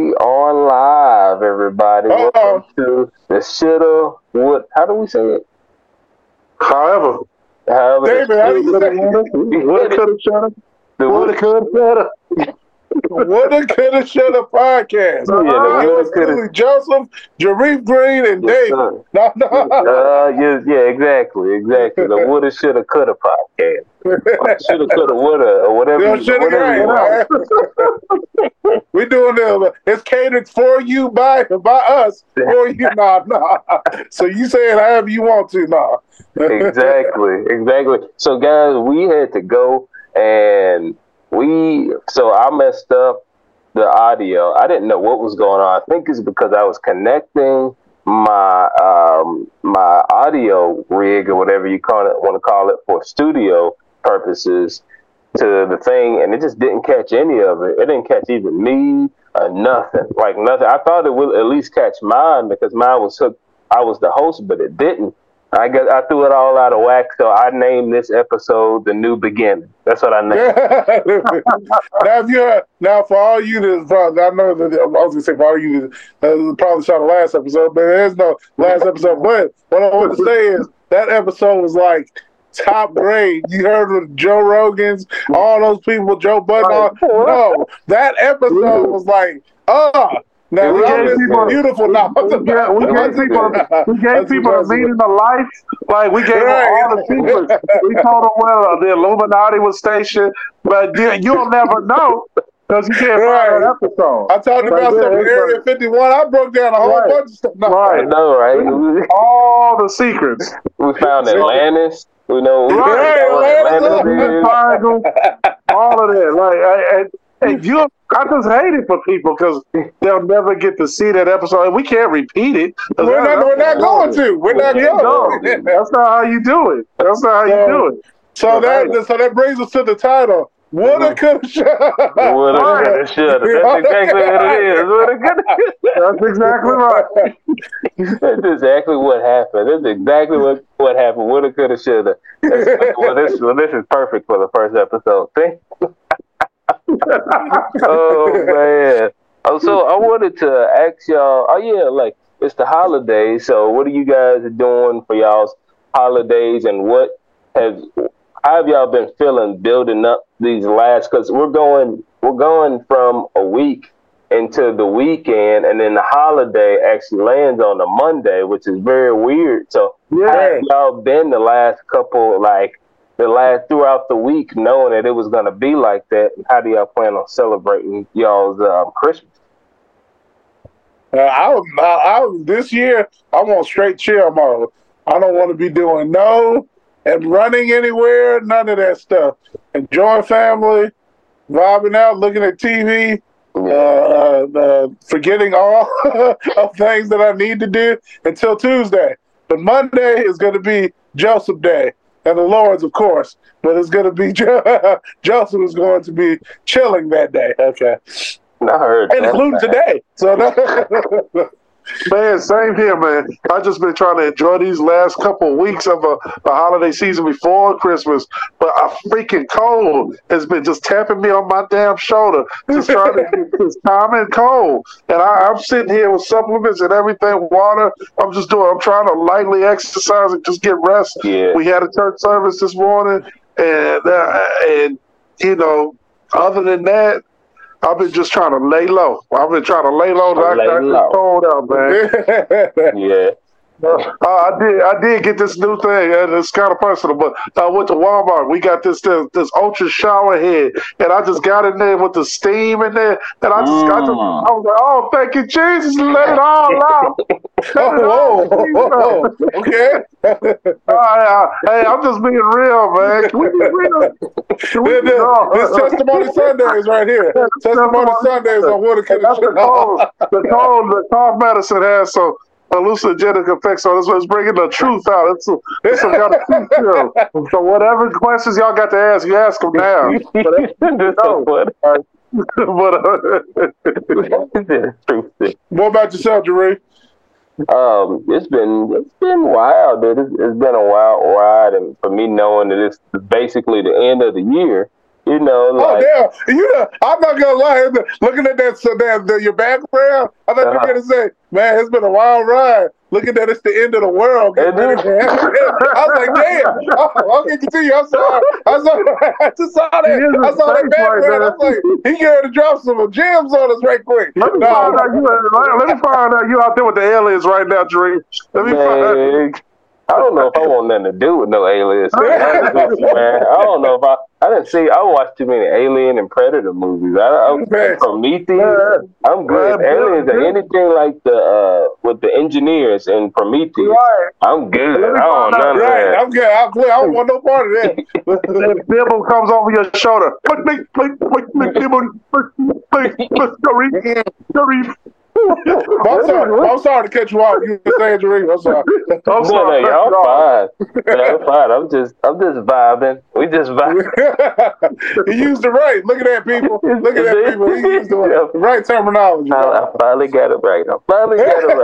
We on live, everybody. Uh-oh. Welcome to the shoulda. What? How do we say it? However, However, the David, how do you say woulda, coulda, shoulda, the woulda, coulda, shoulda. Woulda, coulda, shoulda podcast. Oh, Yeah, the It was coulda. Joseph, Jarif Green, and Yes, David. sir. No, no. Uh, yeah, yeah, exactly, exactly. The woulda, shoulda, coulda podcast. Shoulda, coulda, woulda, or whatever. Yeah, shoulda, whatever you coulda. want. we doing this. It's catered for you by by us for you. Nah, nah. So you say it however you want to. Nah. exactly, exactly. So, guys, we had to go and we. So I messed up the audio. I didn't know what was going on. I think it's because I was connecting my um my audio rig or whatever you call it want to call it for studio purposes to the thing and it just didn't catch any of it it didn't catch even me or nothing like nothing i thought it would at least catch mine because mine was hooked i was the host but it didn't i got i threw it all out of whack so i named this episode the new beginning that's what i named it. now, if you're now for all you that I know that I was gonna say for all you that uh, probably saw the last episode, but there's no last episode. But what I want to say is that episode was like top grade. You heard of Joe Rogan's, all those people, Joe Budden. all- No, that episode was like, ah. Now We gave people- beautiful. Now We gave, we gave people, we gave people a meaning of life. Like we gave Right. them all the secrets. We told them where the Illuminati was stationed, but you- you'll never know because you can't find that episode. I talked about Right some there, it's Area like- 51. I broke down a whole Right. bunch of stuff. No. i Right. know right All the secrets. we found atlantis we know we Right, know Atlantis. Atlantis is. All of that. Like, I, and, and you, I just hate it for people because they'll never get to see that episode. And we can't repeat it. We're not, we're not going to. We're not Yeah, no, going. that's not how you do it. That's not how you do it. So that so that brings us to the title. Woulda, mm-hmm. coulda, shoulda. Woulda, coulda, shoulda. That's exactly what it is. Woulda, coulda, That's exactly right. That's exactly what happened. That's exactly what, what happened. Woulda, coulda, shoulda. That's- Well, this well, this is perfect for the first episode. Thank. Oh man. Oh, so I wanted to ask y'all. Oh yeah, like it's the holidays. So what are you guys doing for y'all's holidays, and what has how have y'all been feeling building up these last? Because we're going we're going from a week into the weekend, and then the holiday actually lands on a Monday, which is very weird. So how Yeah. have y'all been the last couple like? The last throughout the week, knowing that it was gonna be like that, how do y'all plan on celebrating y'all's um, Christmas? Uh, I, I, I this year I want straight chill mode. I don't want to be doing no and running anywhere, none of that stuff. Enjoying family, vibing out, looking at TV, uh, uh, uh, forgetting all of things that I need to do until Tuesday. But Monday is going to be Joseph Day. And the Lord's, of course, but it's going to be Joseph is going to be chilling that day. Okay, I heard, and including today. So Man, same here, man. I've just been trying to enjoy these last couple of weeks of a, a holiday season before Christmas, but a freaking cold has been just tapping me on my damn shoulder, just trying to get this common cold. And I, I'm sitting here with supplements and everything, water. I'm just doing. I'm trying to lightly exercise and just get rest. Yeah. We had a church service this morning, and uh, and you know, other than that. I've been just trying to lay low. I've been trying to lay low. Lay knock low. this cold out, man. Yeah. Uh, I did. I did get this new thing, and it's kind of personal. But I went to Walmart. We got this this, this ultra shower head, and I just got in there with the steam in there, and I just, I, just Mm. I was like, "Oh, thank you, Jesus! Let it all out." oh, whoa, whoa, whoa. okay. Hey, I'm just being real, man. Can we be real? Can we be real? this testimony Sundays right here. Testimony Sundays on what it That's the cold. The cold. The cough medicine has some hallucinogenic effects. So let's, let's bring the truth out. It's, it's some kind of truth. So whatever questions y'all got to ask, you ask them now. So what? but uh, Truth. What about yourself, Jerry? Um, it's been it's been wild, dude. It's, it's been a wild ride, and for me knowing that it's basically the end of the year, You know, Oh damn! You know, I'm not gonna lie. Looking at that, so that the, your background, I thought you Uh-huh. were gonna say, "Man, it's been a wild ride." Looking at it's the end of the world. It is. I was like, "Damn!" Oh, okay, continue. I'm sorry. I saw. I just saw that. He is in I saw that space background. now. I'm like, he going to drop some gems on us right quick. Let me, No, find out you, let, let me find out you out there with the aliens right now, Dream. Let me find out. Man, I don't know if I want nothing to do with no aliens. to be honest with you, man. I don't know if I. I didn't see. I watched too many Alien and Predator movies. I, I Man. Prometheus. I'm good. Aliens Bill- or anything like the uh with the engineers in Prometheus. Right. I'm good. I don't find none of that. I'm good. I'm clear. I don't want no part of that. If Bibble comes over your shoulder, click, click, click, click, click, Bibble, click, click, click, Scurry, Scurry. I'm sorry. I'm sorry to cut you off. You were saying, Jerry. I'm sorry. I'm No, no, sorry, y'all y'all. fine. Y'all fine. I'm just, I'm just vibing. We just vibing. he used the right. Look at that, people. Look at that, people. He used the right, right terminology. I, I finally got it right. I finally got it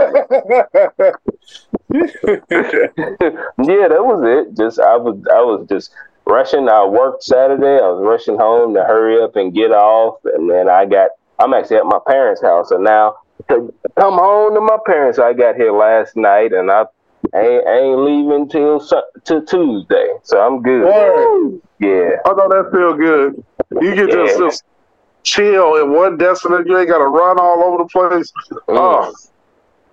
right. yeah, that was it. Just I was I was just rushing. I worked Saturday. I was rushing home to hurry up and get off, and then I got. I'm actually at my parents' house, and now to come home to my parents. I got here last night, and I ain't, ain't leaving till till Tuesday, so I'm good. Word. Yeah, I know that feel good. You get to Yeah. just chill in one destination. You ain't got to run all over the place. Mm. Oh,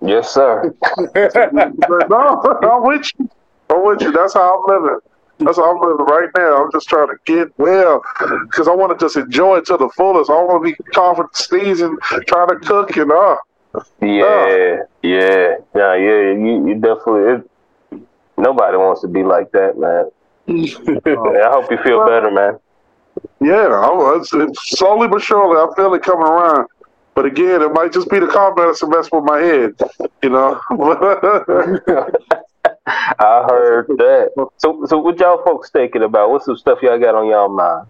yes, sir. no, I'm with you. I'm with you. That's how I'm living. That's how I'm living right now. I'm just trying to get well because I want to just enjoy it to the fullest. I want to be coughing, sneezing, trying to cook, and uh, Yeah, yeah, yeah, yeah. You, you definitely. It, nobody wants to be like that, man. I hope you feel better, man. yeah, I'm, it's, it's slowly but surely I feel it coming around. But again, it might just be the cough medicine messing with my head, you know. I heard that. So, so what y'all folks thinking about? What's some stuff y'all got on y'all mind?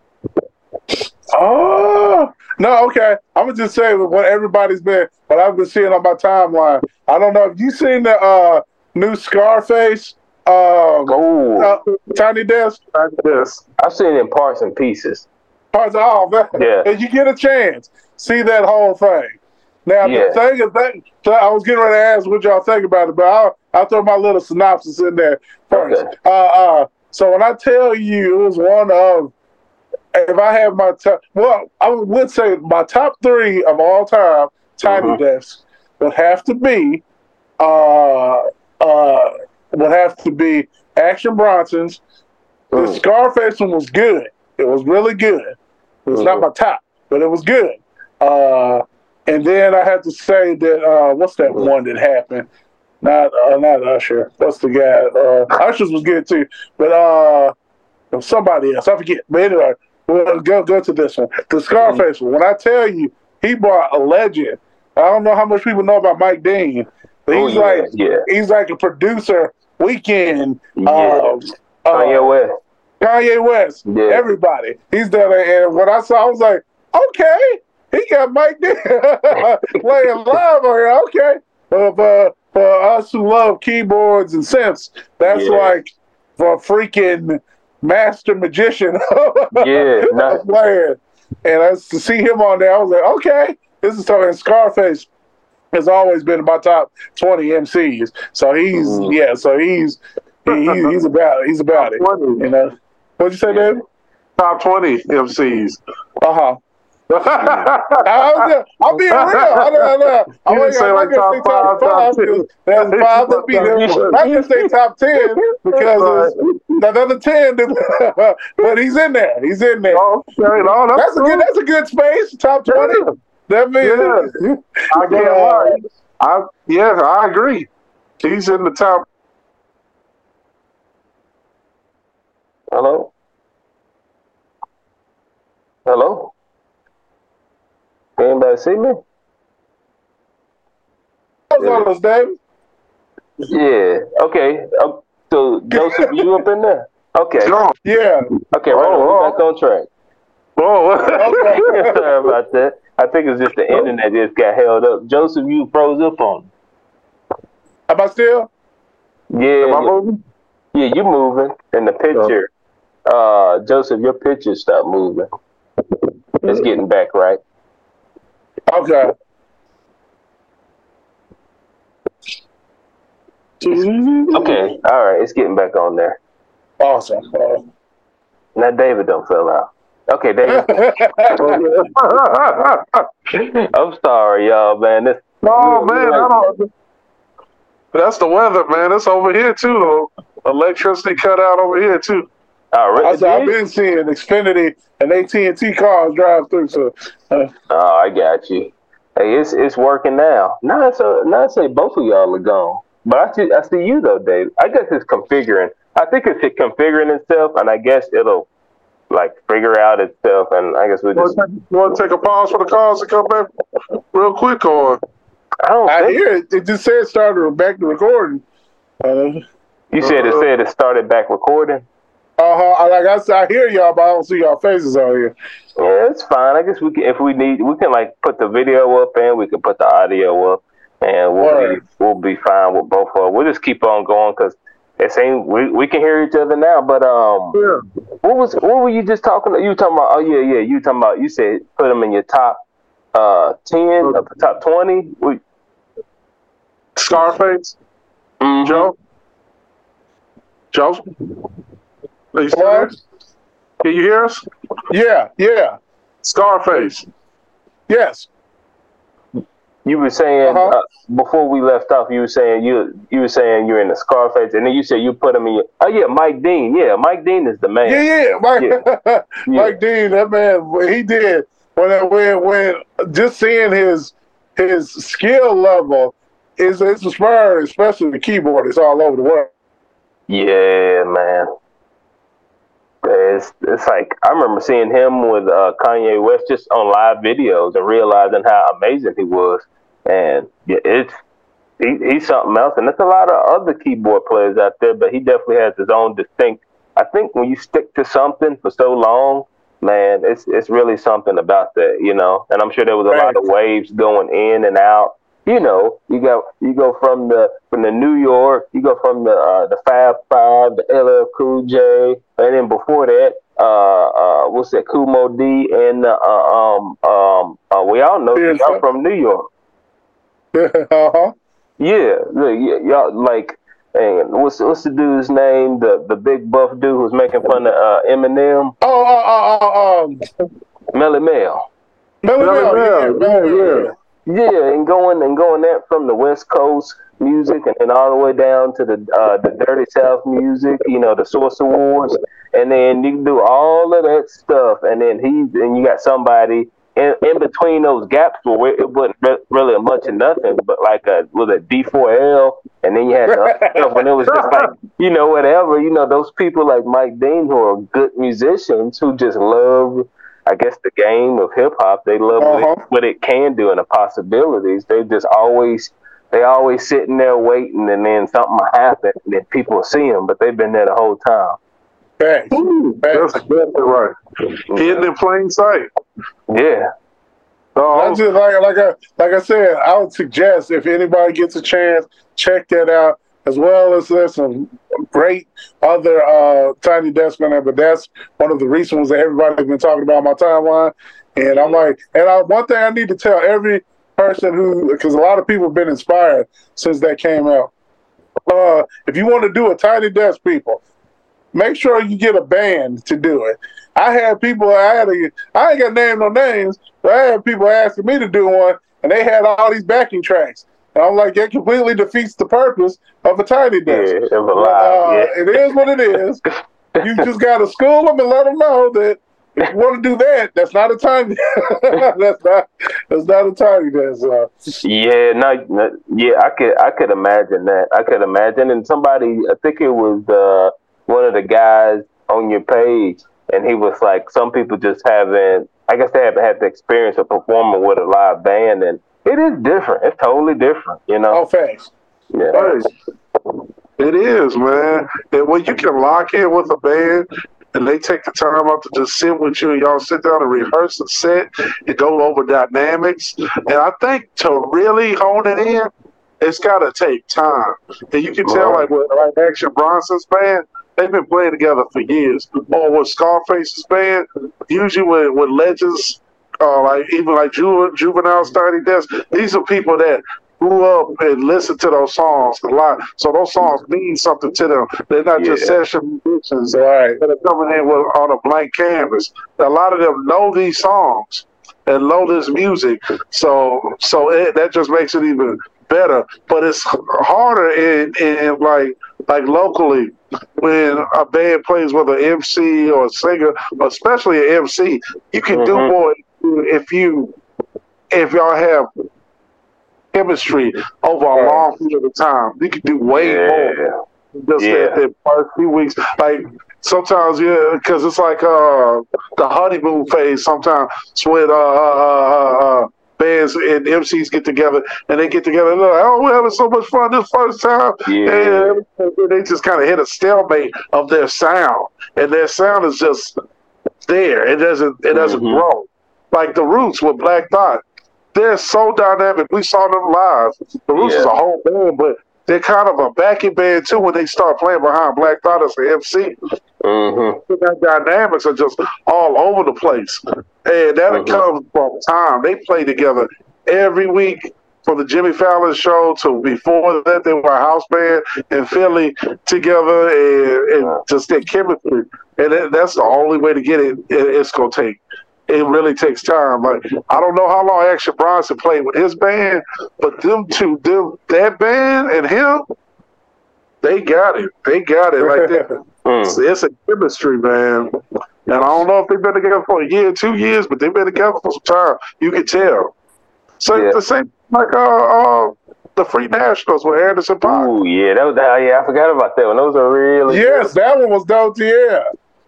Oh no, okay. I'm gonna just say what everybody's been, what I've been seeing on my timeline. I don't know if you seen the uh, new Scarface, um, Oh, uh, Tiny Desk. yes. I've seen it in parts and pieces. Parts oh, man. Yeah. If you get a chance, see that whole thing. Now Yeah. the thing is that so I was getting ready to ask what y'all think about it, but I'll, I'll throw my little synopsis in there first. Okay. Uh, uh, so when I tell you it was one of, if I have my top, well, I would say my top three of all time, Tiny Mhm. Desk would have to be, uh, uh, would have to be Action Bronson's. The Mm. Scarface one was good. It was really good. It was not my top, but it was good. Uh, and then I had to say that uh, what's that one that happened? Not uh, not Usher. What's the guy? Uh, Usher's was good too, but uh, somebody else. I forget. But anyway, we'll go go to this one. The Scarface one. When I tell you, he brought a legend. I don't know how much people know about Mike Dean, but Oh, he's yeah, like yeah, he's like a producer. Weeknd. yeah. Um, uh, Kanye West. Kanye West, Yeah. everybody. He's done it. And when I saw, I was like, okay, he got Mike D playing live on here. Okay. Uh, for, for us who love keyboards and synths, that's Yeah. like for a freaking master magician. Yeah, no. playing. And I, to see him on there, I was like, okay, this is talking Scarface has always been in my top 20 MCs. So he's, Mhm. yeah, so he's, he, he- he's about. He's about it. You know, what'd you say, Yeah. David? top 20 MCs. Uh huh. I'm being real. I know, I know. I'm You like, didn't say like not gonna say top five, top five. top There's five that beat him. I can say top ten because another ten. but he's in there. He's in there. Oh, okay, no, that's, That's a good. That's a good space. Top twenty. That means. yeah. I get it right. I yeah, I agree. He's in the top. Hello. Hello. Anybody see me? What's on us, David? Yeah. Okay. Um, so Joseph, you up in there? Okay. Oh, Yeah. Okay. Right. Oh, on. oh. Back on track. oh. Sorry about that. I think it's just the internet just got held up. Joseph, you froze up on. Am I still? Yeah. Am I Yeah. moving? Yeah. You moving in the picture? Uh, Joseph, your picture stopped moving. it's getting back right. Okay. Okay, all right, it's getting back on there. Awesome. Uh, Now David don't fell out. Okay, David. I'm sorry, y'all, man. This, oh man, I don't. That's the weather, man. It's over here too, though. Electricity cut out over here too. All right. I said, I've been seeing Xfinity and AT and T cars drive through. So uh, Oh, I got you. Hey, it's it's working now. Now it's a, now I say both of y'all are gone. But I see I see you though, Dave. I guess it's configuring. I think it's configuring itself, and I guess it'll like figure out itself. And I guess we just. want to take- you want to take a pause for the cars to come back real quick, or I don't I hear it. It just said started back to recording. Uh you said it said it started back recording. Huh. Like I said, I hear y'all, but I don't see y'all faces out here. Yeah, it's fine. I guess we can, if we need, we can like put the video up and we can put the audio up, and we'll Word. be, we'll be fine with both of. them. We'll just keep on going because it seems we, we can hear each other now. But um, yeah, what was what were you just talking? You were talking about? Oh yeah, yeah. You were talking about? You said put them in your top uh ten, uh, top twenty. We, Scarface, mhm. Joe, Joe. Are you still there? Can you hear us? Yeah, yeah, Scarface. yes. You were saying Uh-huh. uh, before we left off. You were saying you you were saying you're in the Scarface, and then you said you put him in your. Oh yeah, Mike Dean. Yeah, Mike Dean is the man. Yeah, yeah. Mike, Yeah. Mike Dean, that man, he did when when when just seeing his his skill level is it's inspiring, especially the keyboard. It's all over the world. Yeah, man. It's it's like I remember seeing him with uh, Kanye West just on live videos and realizing how amazing he was. And yeah, it's he, he's something else. And there's a lot of other keyboard players out there, but he definitely has his own distinct. I think when you stick to something for so long, man, it's it's really something about that, you know. And I'm sure there was a lot of waves going in and out. You know, you go you go from the from the New York, you go from the uh, the Fab Five, the LL Cool J, and then before that, uh, uh, what's that, Kool Moe Dee, and uh, um um uh, we all know Yeah, y'all from New York. uh-huh. Yeah, the- y- y'all like, and what's what's the dude's name? The the big buff dude who's making fun of uh, Eminem, Oh, uh, uh, uh, um, Melle Mel. Melly Melle Mel, Mel, yeah, yeah, Mel. yeah. Yeah, and going and going that from the West Coast music and then all the way down to the uh, the Dirty South music, you know, the Source Awards, and then you can do all of that stuff, and then he's and you got somebody in, in between those gaps where it wasn't re- really a much of nothing, but like a was a D4L, and then you had stuff when it was just like you know whatever, you know those people like Mike Dean who are good musicians who just love. I guess the game of hip hop, they love what, Uh-huh. it, what it can do and the possibilities. They just always, they always sitting there waiting, and then something will happen, and then people see them, but they've been there the whole time. Thanks. That's exactly right. Hidden in plain sight. Yeah, Oh, That's just like like I like I said, I would suggest if anybody gets a chance, check that out. As well as there's some great other uh, tiny desk on there, but that's one of the recent ones that everybody's been talking about my timeline. And I'm like, and I, one thing I need to tell every person who, because a lot of people have been inspired since that came out. Uh, if you want to do a tiny desk, people, make sure you get a band to do it. I had people, I had a, I ain't got name no names, but I had people asking me to do one, and they had all these backing tracks. And I'm like, that completely defeats the purpose of a tiny yeah, desk. it's a But, uh, yeah. It is what it is. You just got to school them and let them know that if you want to do that, that's not a tiny. that's not. That's not a tiny desk. Uh, Yeah, no, no, yeah, I could, I could imagine that. I could imagine, and somebody, I think it was uh, one of the guys on your page, and he was like, some people just haven't. I guess they haven't had the experience of performing with a live band, and it is different. It's totally different, you know. oh, know. Yeah. It is, man. And when you can lock in with a band and they take the time out to just sit with you and y'all sit down and rehearse a set and go over dynamics. And I think to really hone it in, it's got to take time. And you can tell, like, with like Action Bronson's band, they've been playing together for years. Or with Scarface's band, usually with, with legends uh, like even like Ju- Juvenile Tiny Desk. These are people that grew up and listened to those songs a lot. So those songs mean something to them. They're not just session musicians Right. that are coming in with, on a blank canvas. A lot of them know these songs and know this music. So so it, that just makes it even better. But it's harder in, in like like locally when a band plays with an MC or a singer, especially an MC. You can do Mhm. more if you if y'all have chemistry over a long period of time. You can do way more Yeah. just Yeah. that, that first few weeks. Like sometimes, yeah, because it's like uh the honeymoon phase. Sometimes it's when uh, uh, uh, uh, bands and MCs get together and they get together and they're like, oh, we're having so much fun this first time. Yeah. And they just kind of hit a stalemate of their sound, and their sound is just there. It doesn't it doesn't Mhm. grow. Like the Roots with Black Thought, they're so dynamic. We saw them live. The Roots Yeah. is a whole band, but they're kind of a backing band too when they start playing behind Black Thought as the MC. Mm-hmm. Their dynamics are just all over the place, and that Mhm. comes from time. They play together every week. From the Jimmy Fallon show to before that, they were a house band in Philly together, and, and just their chemistry. And that, that's the only way to get it. it it's gonna take. It really takes time. Like I don't know how long Action Bronson played with his band, but them two, them that band and him, they got it. They got it right there. It's, Mm. it's a chemistry, man. And I don't know if they've been together for a year, two years, but they've been together for some time. You can tell. So Yeah. the same like uh, uh the Free Nationals with Anderson Paak. Oh yeah, that was that. Yeah, I forgot about that one. Those are really Yes, that one was dope. Yeah.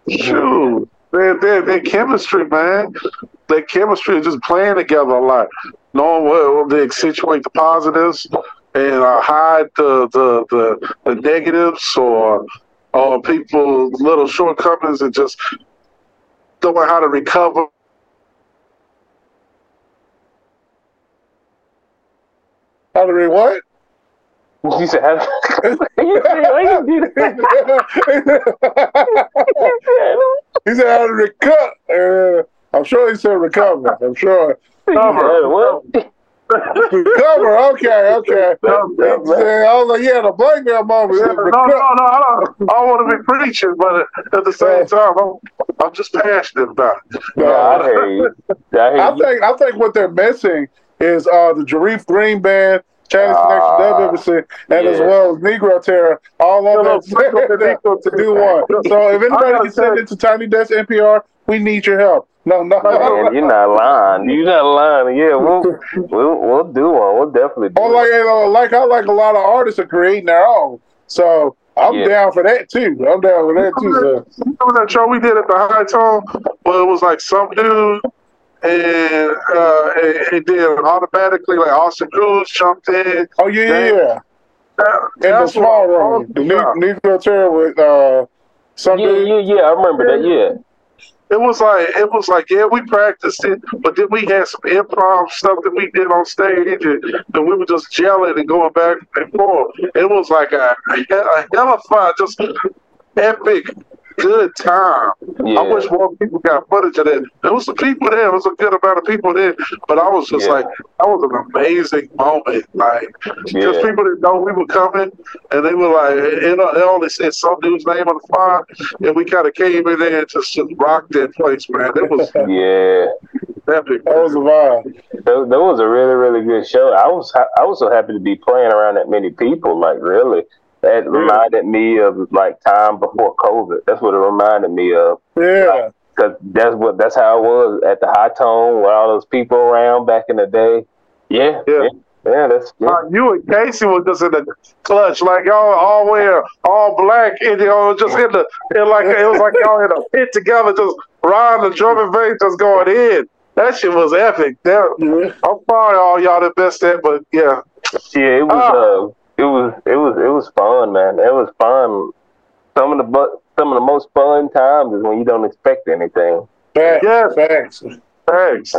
Shoot. Their, their, their chemistry, man. Their chemistry is just playing together a lot. Knowing what they accentuate the positives and uh, hide the, the, the, the negatives or or people's little shortcomings and just knowing how to recover. How to read what? You said, how, you said, how you do that? he said how to recover. Uh, I'm sure he said recover. I'm sure. Yeah, what? Recover. Okay, okay. No, He said, I was like, yeah, the blackmail moment. no, said, no, recover. no, I don't, I don't want to be preaching, but at the same time, I'm, I'm just passionate about it. Yeah, I hear you. I hear I think I think what they're missing is uh, the Jareef Green Band, Chinese Ah, Connection, Dub Embassy, and as well as Negro Terror, all No, of no, them no, no, to do one. So if anybody gotta can send it to Tiny Desk NPR, we need your help. No, no. Man, you're not lying. You're not lying. Yeah, we'll we'll we'll do one. We'll definitely do Or it. like, you know, like I like a lot of artists are creating their own. So I'm Yeah. down for that too. I'm down for that too. So. Remember that show we did at the High Tone? Well, it was like some dude, and uh, and, and then automatically like Austin Cruz jumped in. Oh yeah, yeah, yeah. That, In the small what- room, the new, Negro Terror with uh, some Yeah, dude. yeah, yeah. I remember that. Yeah. It was like it was like yeah, we practiced it, but then we had some improv stuff that we did on stage, and, and we were just gelling and going back and forth. It was like a, a hell of fun, just epic, good time. Yeah. I wish more people got footage of that. There was some people there. There was a good amount of people there, but I was just Yeah. like, that was an amazing moment. Like, because Yeah. people didn't know we were coming, and they were like, it, uh, it only said some dude's name on the fire, and we kind of came in there and just, just rocked that place, man. It was Yeah. epic. That was a vibe. That, that was a really, really good show. I was I was so happy to be playing around that many people. Like really, that reminded me of like time before COVID. That's what it reminded me of. Yeah. Cause that's what that's how it was at the high tone with all those people around back in the day. Yeah, Yeah. yeah, yeah. That's yeah. Uh, you and Casey was just in the clutch, like y'all all wear all black, and y'all just in the, in like it was like y'all in a pit together, just riding the drum and bass, just going in. That shit was epic. That, I'm sorry, all y'all that missed that, but yeah, Yeah, it was. Oh. Uh, it was. It was. It was fun, man. It was fun. Some of the bu- some of the most fun times is when you don't expect anything. Facts. Yes. Facts. thanks.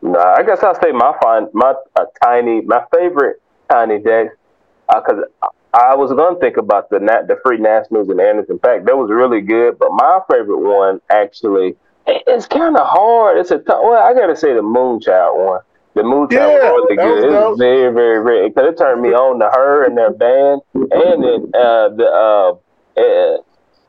Nah, I guess I'll say my fine, my uh, tiny, my favorite tiny desk, because I, I was gonna think about the nat, the free nationals and Anderson Paak. That was really good, but my favorite one actually it's kind of hard. It's a t- well, I gotta say the Moonchild one. The Moonchild Yeah, was really that was good. it was very, very, very because it turned me on to her and their band, and then uh, the uh, uh,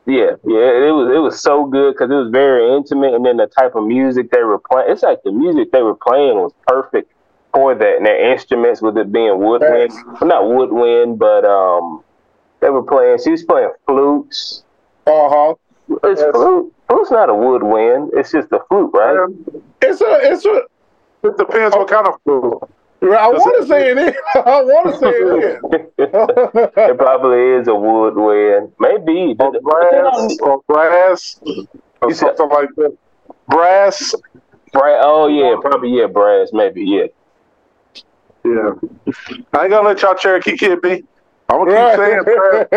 yeah, yeah, it was it was so good because it was very intimate, and then the type of music they were playing. It's like the music they were playing was perfect for that, and their instruments with it being woodwind, well, not woodwind, but um, they were playing. She was playing flutes. Uh huh. It's Yes. flute. Flute's not a woodwind. It's just a flute, right? It's a. It's a. It depends what kind of food. I want to say it is. I want to say it it is. probably is a woodwind. Maybe. Or brass, or brass, or You said- something like that. Brass, Bra- oh yeah, probably yeah, brass, maybe yeah. yeah. I ain't gonna let y'all Cherokee kid be. I'm gonna keep saying brass.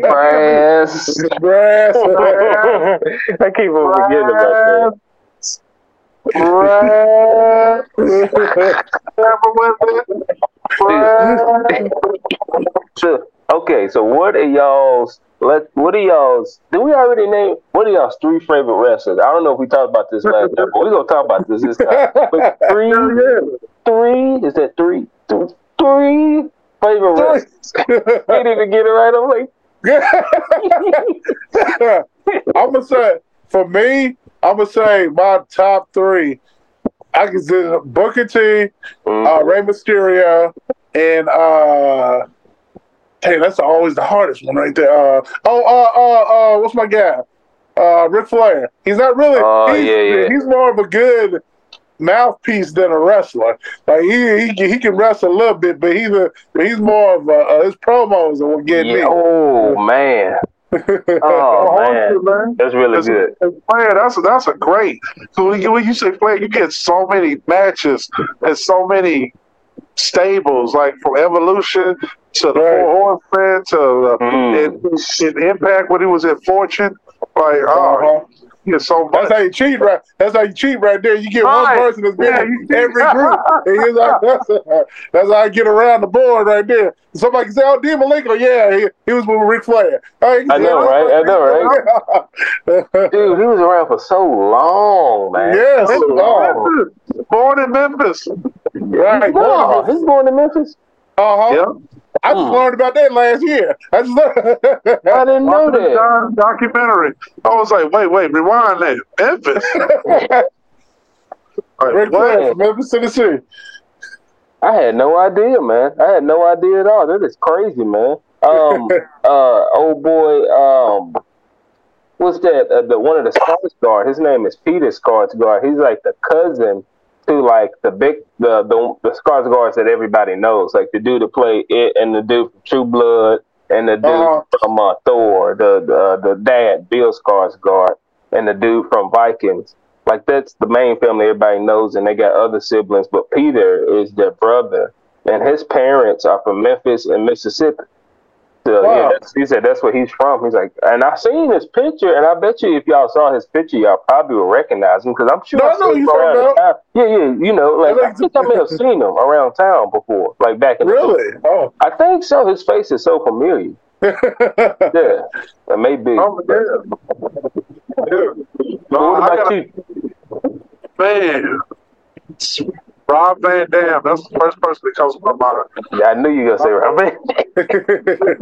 Brass. Brass. I keep on forgetting about that. Brass. Remember when that? Brass. So, okay, so what are y'all's let what are y'all's did we already name what are y'all's three favorite wrestlers? I don't know if we talked about this last time, but we're gonna talk about this this time. But three three is that three Th- three favorite wrestlers. Can't even get it right. I'm like I'm gonna say for me, I'm gonna say my top three. I can consider Booker T, uh, mm, Rey Mysterio, and uh, hey, that's always the hardest one right there. Uh, oh, uh, uh, uh, what's my guy? Uh, Ric Flair. He's not really. Oh, he's, yeah, yeah. he's more of a good mouthpiece than a wrestler. Like he he, can- he can wrestle a little bit, but he's a he's more of a, uh, his promos are what get yeah, me. oh man. Oh man. man. That's really It's- good. it's Flair, that's that's a great. So when you, when you say Flair, you get so many matches and so many stables, like from Evolution to the Right. Four Horsemen to uh, Mm. in, in Impact when he was at Fortune. Like, oh, Uh-huh. You get so That's how you cheat, right? That's how you cheat right there. You get one Right. person that's been Yeah, in every group. And he's like, that's, that's how I get around the board right there. Somebody can say, "Oh, Dean Malenko, yeah, he, he was with Ric Flair." Oh, I know, "Oh, right? I know, right? Dude, he was around for so long, man. Yes. So long. Born in Memphis. right. No, he's born in Memphis. Uh huh. Yeah. I just learned about that last year. I just learned. I didn't know the that. Don documentary. I was like, wait, wait, rewind that. Memphis. Like, Ric what? Flair, from Memphis, Tennessee. I had no idea, man. I had no idea at all. That is crazy, man. Um, uh, old boy, um, what's that? Uh, the one of the Skarsgård. His name is Peter Skarsgård. He's like the cousin to like the big the the the Skarsgårds that everybody knows, like the dude that played it and the dude from True Blood and the dude Uh-huh. from uh, Thor, the, the the dad Bill Skarsgård, and the dude from Vikings. Like that's the main family everybody knows, and they got other siblings. But Peter is their brother, and his parents are from Memphis and Mississippi. So yeah, Wow. that's, he said that's where he's from. He's like, and I seen his picture, and I bet you if y'all saw his picture, y'all probably will recognize him because I'm sure No, I I know him you around town. Yeah, yeah, you know, like I think I may have seen him around town before, like back in the Really? Oh. I think so. His face is so familiar. Yeah, it may be. Oh, yeah. Yeah. But No, what I about gotta- you? Man, Rob Van Dam. That's the first person that comes to my mind. Yeah, I knew you were gonna say Robin.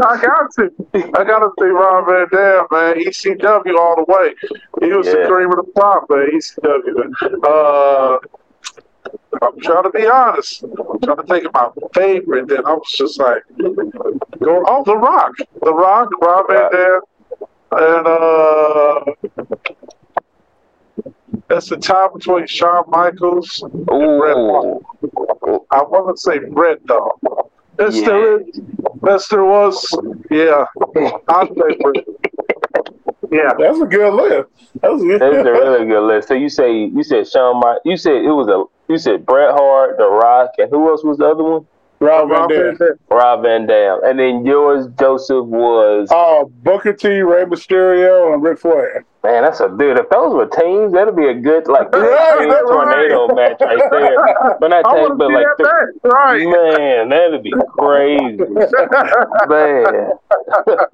I got to. I got to see Rob Van Dam, man. ECW all the way. He was the cream of the crop, man. ECW. Uh, I'm trying to be honest. I'm trying to think of my favorite. Then I was just like, go. Oh, The Rock. The Rock. Rob Van Dam. And uh, that's the tie between Shawn Michaels and Bret Hart. I want to say Bret though. Yes, Yeah. there is. Yes, there was. Yeah, I'll say Bret. Yeah, That's a good list. That's a good. that's a really good list. So you say you said Shawn Mike. You said it was a. You said Bret Hart, The Rock, and who else was the other one? Rob Van Dam. Rob Van Dam. And then yours, Joseph, was Uh, Booker T, Rey Mysterio, and Ric Flair. man. That's a dude. If those were teams, that'd be a good like Right, team right. tornado match right there. But not I take, but like that match. Right. man, that'd be crazy. Man,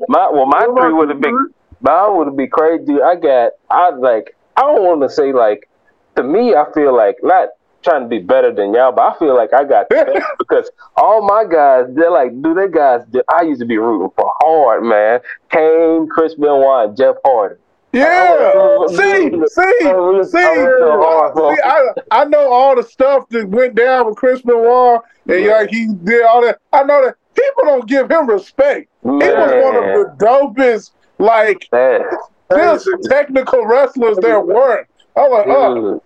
my well, my three would have been mine would be crazy. I got I like I don't want to say like to me, I feel like not trying to be better than y'all, but I feel like I got that because all my guys, they're like, do they guys? I used to be rooting for hard, man. Kane, Chris Benoit, and Jeff Hardy. Yeah, see, see, see, see, I, I know all the stuff that went down with Chris Benoit, and yeah. like he did all that. I know that people don't give him respect. Man. He was one of the dopest, like, just technical wrestlers there weren't. I'm like, oh.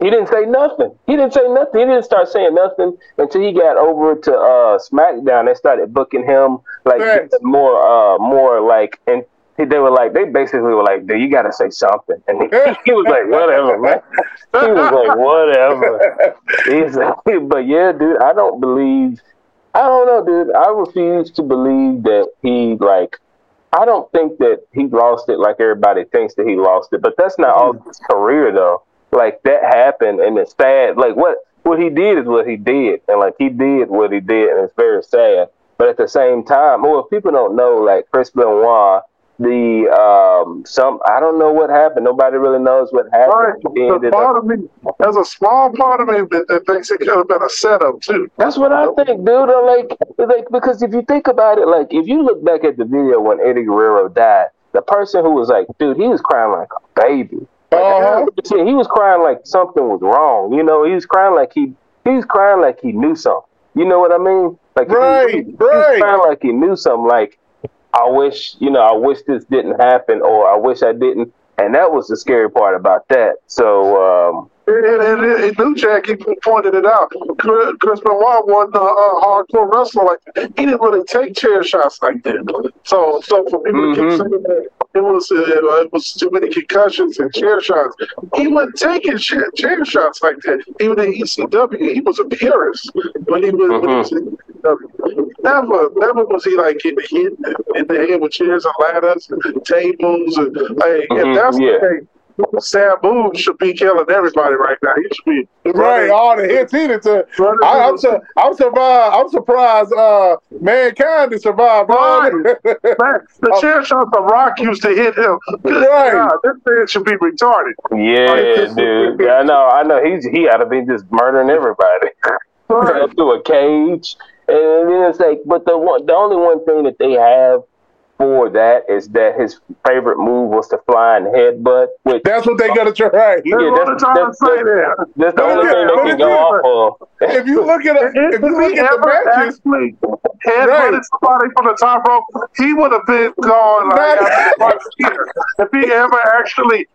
He didn't say nothing. He didn't say nothing. He didn't start saying nothing until he got over to uh, SmackDown. They started booking him like more, uh, more like, and they were like, they basically were like, dude, you got to say something. And he, he, was like, whatever, man. He was like, whatever. He's like, but yeah, dude, I don't believe. I don't know, dude. I refuse to believe that he like. I don't think that he lost it like everybody thinks that he lost it. But that's not all his career though like that happened and it's sad. Like what what he did is what he did, and like he did what he did, and it's very sad. But at the same time, well, if people don't know, like Chris Benoit, the um some I don't know what happened. Nobody really knows what happened. Right. The part up, of me, there's a small part of me that, that thinks it could have been a setup too. That's what I think, dude. Like, like because if you think about it, like if you look back at the video when Eddie Guerrero died, the person who was like, dude, he was crying like a baby. Uh-huh. He was crying like something was wrong. You know, he was crying like he he was crying like he knew something. You know what I mean? Like right, he, he, right. He was crying like he knew something. Like I wish, you know, I wish this didn't happen, or I wish I didn't. And that was the scary part about that. So um, and, and, and New Jack, he pointed it out. Chris Benoit wasn't a, a hardcore wrestler like that. He didn't really take chair shots like that. So, so for people mm-hmm. to keep saying that it was uh, it was too many concussions and chair shots, he wasn't taking chair, chair shots like that. Even in ECW, he was a purist when he was. Mm-hmm. When he was. Never, never was he like getting hit in the head with chairs and ladders and tables and like mm-hmm. if that's yeah. the case Sabu should be killing everybody right now. He should be right. All the hits he did to. I, am su- I'm surprised. I'm surprised. Uh, mankind to survive. Right. Man, the oh. chair shots of Rock used to hit him. Right. God, this man should be retarded. Yeah, like, dude. Yeah, I know. I know. He's he ought to be just murdering everybody. Right. through a cage, and then it's like, but the one, the only one thing that they have for that is that his favorite move was to fly and headbutt. Which, that's what they got to try. Yeah, that's, that's, that's, that's, that's the only thing they can go off of. If you look at a, if, if you look at the matches, actually headbutted right. somebody from the top rope, he would have been gone like, if he ever actually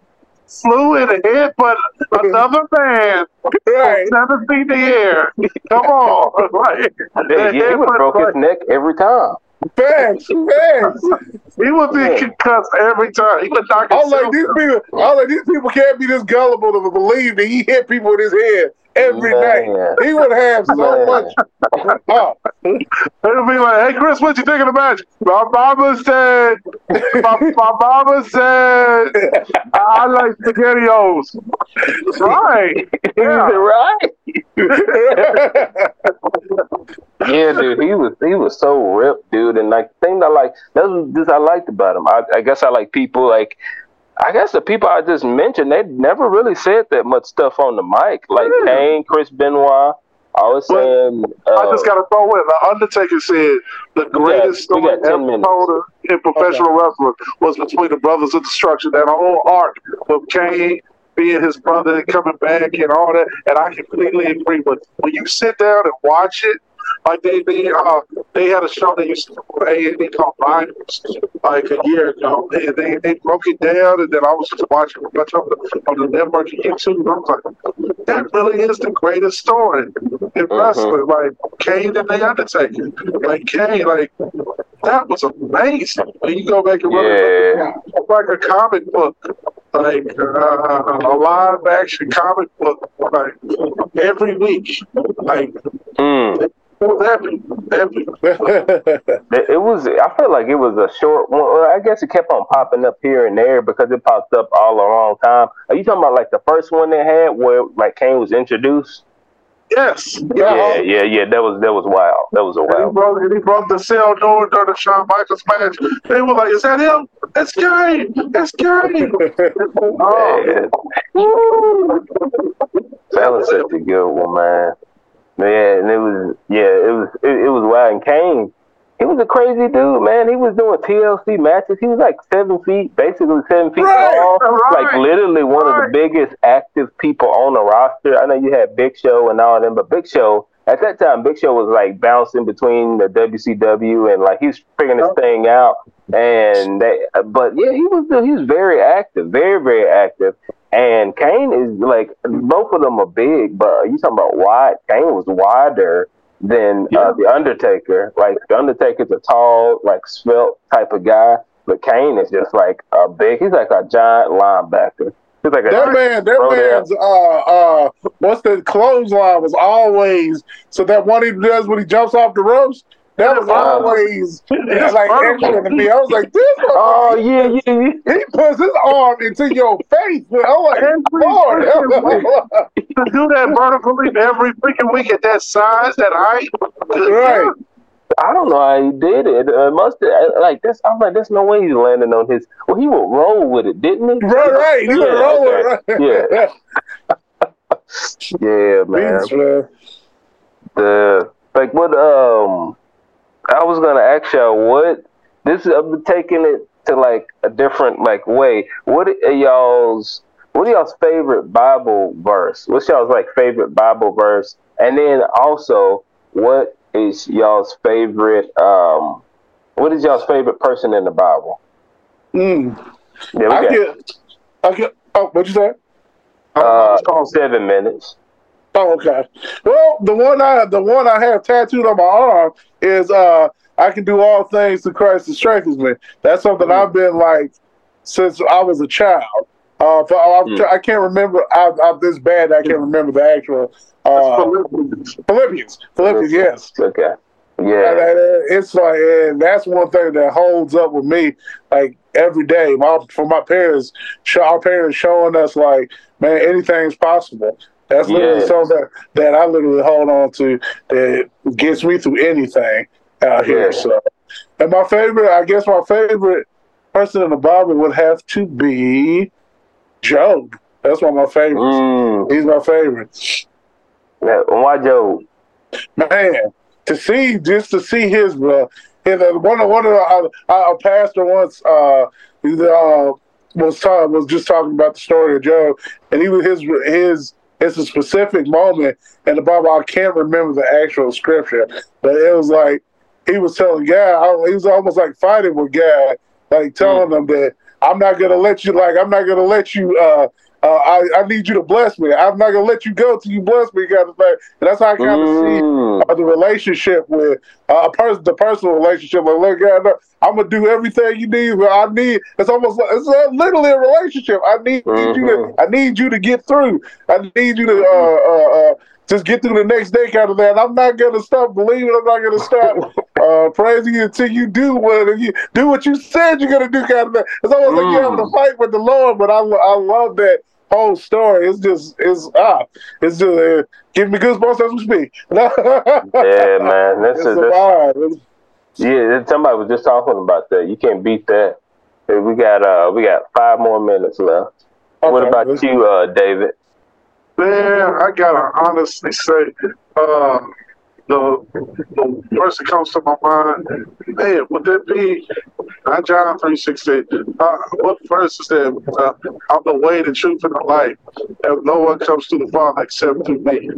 flew in the head, but another man right. seven feet in the air. Come on, right? Yeah, he would have broke his neck every time. Facts, facts. He would be concussed every time. He would knock I was like these people. I was like these people can't be this gullible to believe that he hit people with his head every Man. night. He would have so Man. much. Oh. It'll be like, hey Chris, what you think of the match? My mama said, my, my mama said, I like spaghettios. Right. Yeah. right. yeah, dude, he was he was so ripped, dude. And like the thing that I like that's what this I liked about him. I, I guess I like people like I guess the people I just mentioned, they never really said that much stuff on the mic. Like. Kane, Chris Benoit. I was saying. Uh, I just got to throw in. The Undertaker said the greatest got, story ever told in professional okay. wrestling was between the Brothers of Destruction. That whole arc of Kane being his brother and coming back and all that. And I completely agree. But when you sit down and watch it, like they they uh they had a show they used to play they called Rivals like a year ago. They, they they broke it down and then I was just watching a bunch of the on the network and YouTube and I was like, that really is the greatest story in wrestling. Like Kane and the Undertaker. Like Kane, like that was amazing. When you go back and look yeah. it's like a comic book like uh, a live action comic book like every week like mm it was. I feel like it was a short one. I guess it kept on popping up here and there because it popped up all the wrong time. Are you talking about like the first one they had where like Kane was introduced? Yes. Yeah, yeah, yeah. That was that was wild. That was a And he wild. and he broke the cell door during the Shawn Michaels match. They were like, "Is that him? That's Gary. That's Gary." Oh, Man. That was such a good one, man. Yeah, and it was yeah, it was it, it was wild. And Kane, he was a crazy dude, man. He was doing TLC matches. He was like seven feet, basically seven feet Right, tall. right, like literally one of the biggest active people on the roster. I know you had Big Show and all of them, but Big Show at that time, Big Show was like bouncing between the WCW and like he's figuring this oh. thing out. And they, but yeah, he was he was very active, very very active. And Kane is like both of them are big, but you talking about wide? Kane was wider than Yeah. uh, the Undertaker. Like the Undertaker's a tall, like svelte type of guy, but Kane is just like a big. He's like a giant linebacker. He's like a That man, that down. man's uh uh what's the clothesline was always so that one he does when he jumps off the ropes. That was always Yeah. like extra to me. I was like, this Oh motherfucker, yeah, yeah, yeah. he puts his arm into your face. I'm like, Every Lord, to do that vertical leap every freaking week at that size, that height. Right. I don't know how he did it. Uh, must have, like this. I'm like, there's no way he's landing on his. Well, he would roll with it, didn't he? right, right. He was Yeah, rolling, okay. right? Yeah. Yeah, man. Beats, man. the like what um I was gonna ask y'all what this I'm taking it to like a different like way. What are y'all's what are y'all's favorite Bible verse? What's y'all's like favorite Bible verse? And then also what is y'all's favorite um what is y'all's favorite person in the Bible? Mm. Yeah, we I got get, I get. Oh, what you say? uh, seven minutes. Oh, okay. Well, the one I the one I have tattooed on my arm is uh I can do all things through Christ that strengthens me. That's something Mm. I've been like since I was a child. Uh, for, I, Mm. I can't remember. I, I'm this bad. I can't remember the actual uh, Philippians. Philippians. Philippians, yes. Okay. And, Yeah. uh, it's like, and that's one thing that holds up with me, like every day. My for my parents, our parents showing us like, man, anything's possible. That's literally Yeah. something that, that I literally hold on to that gets me through anything out here. So, and my favorite, I guess, my favorite person in the Bible would have to be Job. That's one of my favorites. Mm. He's my favorite. Why Joe? man, to see just to see his uh, his uh, one of one of the, uh, a pastor once uh, uh was talking was just talking about the story of Job, and he was his his it's a specific moment in the Bible. I can't remember the actual scripture, but it was like he was telling God, he was almost like fighting with God, like telling them that I'm not gonna let you, like I'm not gonna let you. uh uh, I, I need you to bless me. I'm not gonna let you go till you bless me, kind of thing. And that's how I kind of see Mm. uh, the relationship with uh, a person, the personal relationship. Like, look, God, no, I'm gonna do everything you need. But I need. It's almost like it's uh, literally a relationship. I need you to. I need you to get through. I need you to uh, uh, uh, just get through the next day, kind of. And I'm not gonna stop believing. I'm not gonna stop uh, praising you until you do what you do what you said you're gonna do, kind of thing. It's almost like you're having a fight with the Lord. But I, I love that whole story. It's just, it's ah, it's just uh, giving me goosebumps as we speak. Yeah, man. this It's a, a that's, yeah. Somebody was just talking about that. You can't beat that. Hey, We got uh, we got five more minutes left. What about you, uh, David? Man, I gotta honestly say, uh, the the first that comes to my mind, man, would that be not John three sixteen? Uh, what verse is that? Uh, I'm the way, the truth, and the life, and no one comes to the Father except through me.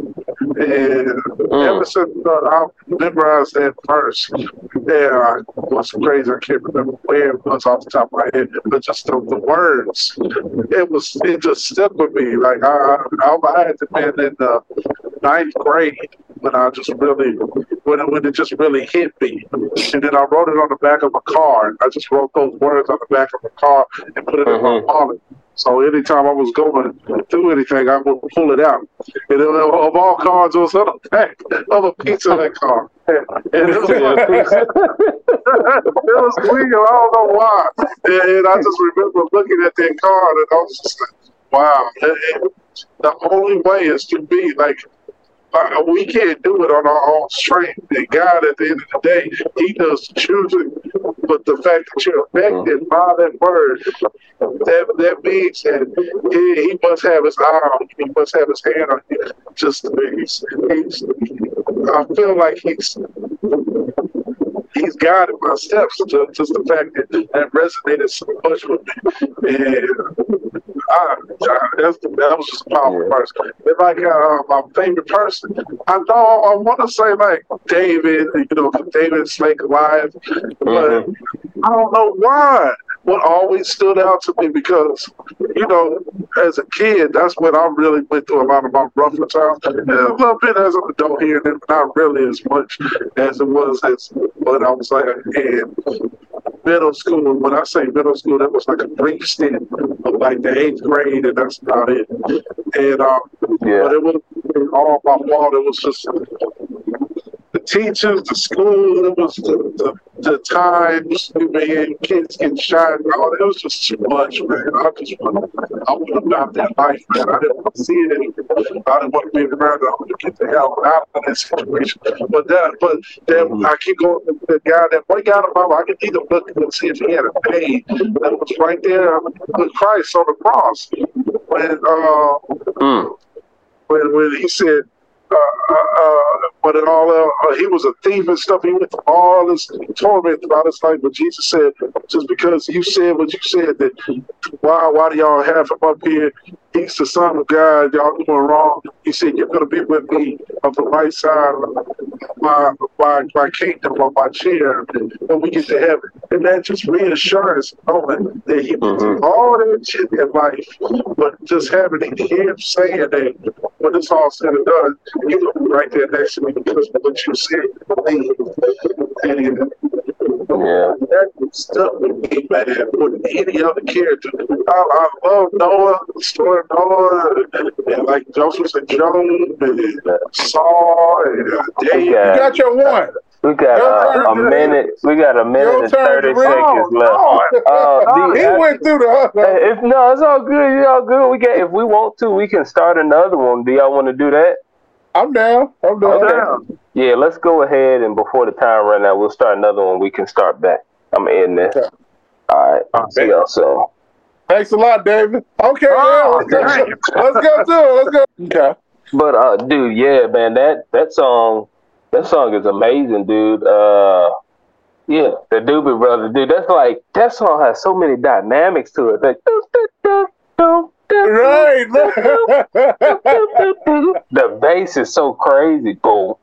And ever since uh, I memorized that verse, yeah, it was crazy. I can't remember where it was off the top of my head, but just the, the words, it was it just stuck with me. Like I, I, I had to been in the ninth grade when I just really when it, when it just really hit me, and then I wrote it on the back of a card. I just wrote those words on the back of a card and put it in my Mhm. wallet. So anytime I was going through anything, I would pull it out. And it, of all cards, it was on the back of a piece of that card. And it was like, it was weird. I don't know why. And, and I just remember looking at that card and I was just like, wow. And the only way is to be like, uh, we can't do it on our own strength. And God, at the end of the day, He does choosing. But the fact that you're affected by that word, that that means that he, he must have his arm, he must have his hand on you. Just he's, he's I feel like he's he's guided my steps. To, just the fact that that resonated so much with me, and I, I, that's the, that was just a powerful verse. If I got uh, my favorite person, I know I want to say like David, you know, David Snake Alive, but mm-hmm. I don't know why what always stood out to me because, you know, as a kid, that's when I really went through a lot of my rougher times. And a little bit as an adult here, and not really as much as it was as what I was like in middle school. When I say middle school, that was like a brief stint of like the eighth grade, and that's about it. And um, yeah. but it was all my fault. It was just the teachers, the school, it was the, the, the times, man, kids getting shot. Oh, it was just too much, man. I just want, I want about that life, man. I didn't want to see it anymore. I didn't want to be around it. I want to get the hell out of that situation. But that, but then mm-hmm. I keep going. The guy, that one guy, I can either look and see if he had a pain that was right there with Christ on the cross when uh, mm. when when he said Uh, uh, uh, but in all, uh, he was a thief and stuff. He went through all this torment throughout his life. But Jesus said, just because you said what you said, that why, why do y'all have him up here? He's the son of God. Y'all doing wrong. He said, you're going to be with me on the right side of my, my, my kingdom, on my chair, when we get to heaven. And that just reassurance knowing that he went through mm-hmm. all that shit in life, but just having him saying that when it's all said and done, you right there next to me because of what you said. And yeah. that stuck with me, man, with any other character. I, I love Noah, the story of Noah, and like Joseph and Job, and Saul, and David. You got your one. We got uh, a minute. We got a minute and thirty seconds left. Uh, the, he went through the. if no, it's all good. It's all good. We got. If we want to, we can start another one. Do y'all want to do that? I'm down. I'm down. I'm down. Yeah, let's go ahead and before the time run out, we'll start another one. We can start back. I'm in this. Okay. All right. I'll see y'all soon. Thanks a lot, David. Okay, oh, let's, go, let's go to it. Let's go. Okay. But uh, dude, yeah, man, that that song that song is amazing, dude. Uh, yeah, the Doobie Brothers, dude. That's like that song has so many dynamics to it. Like, right. the bass is so crazy. Boom,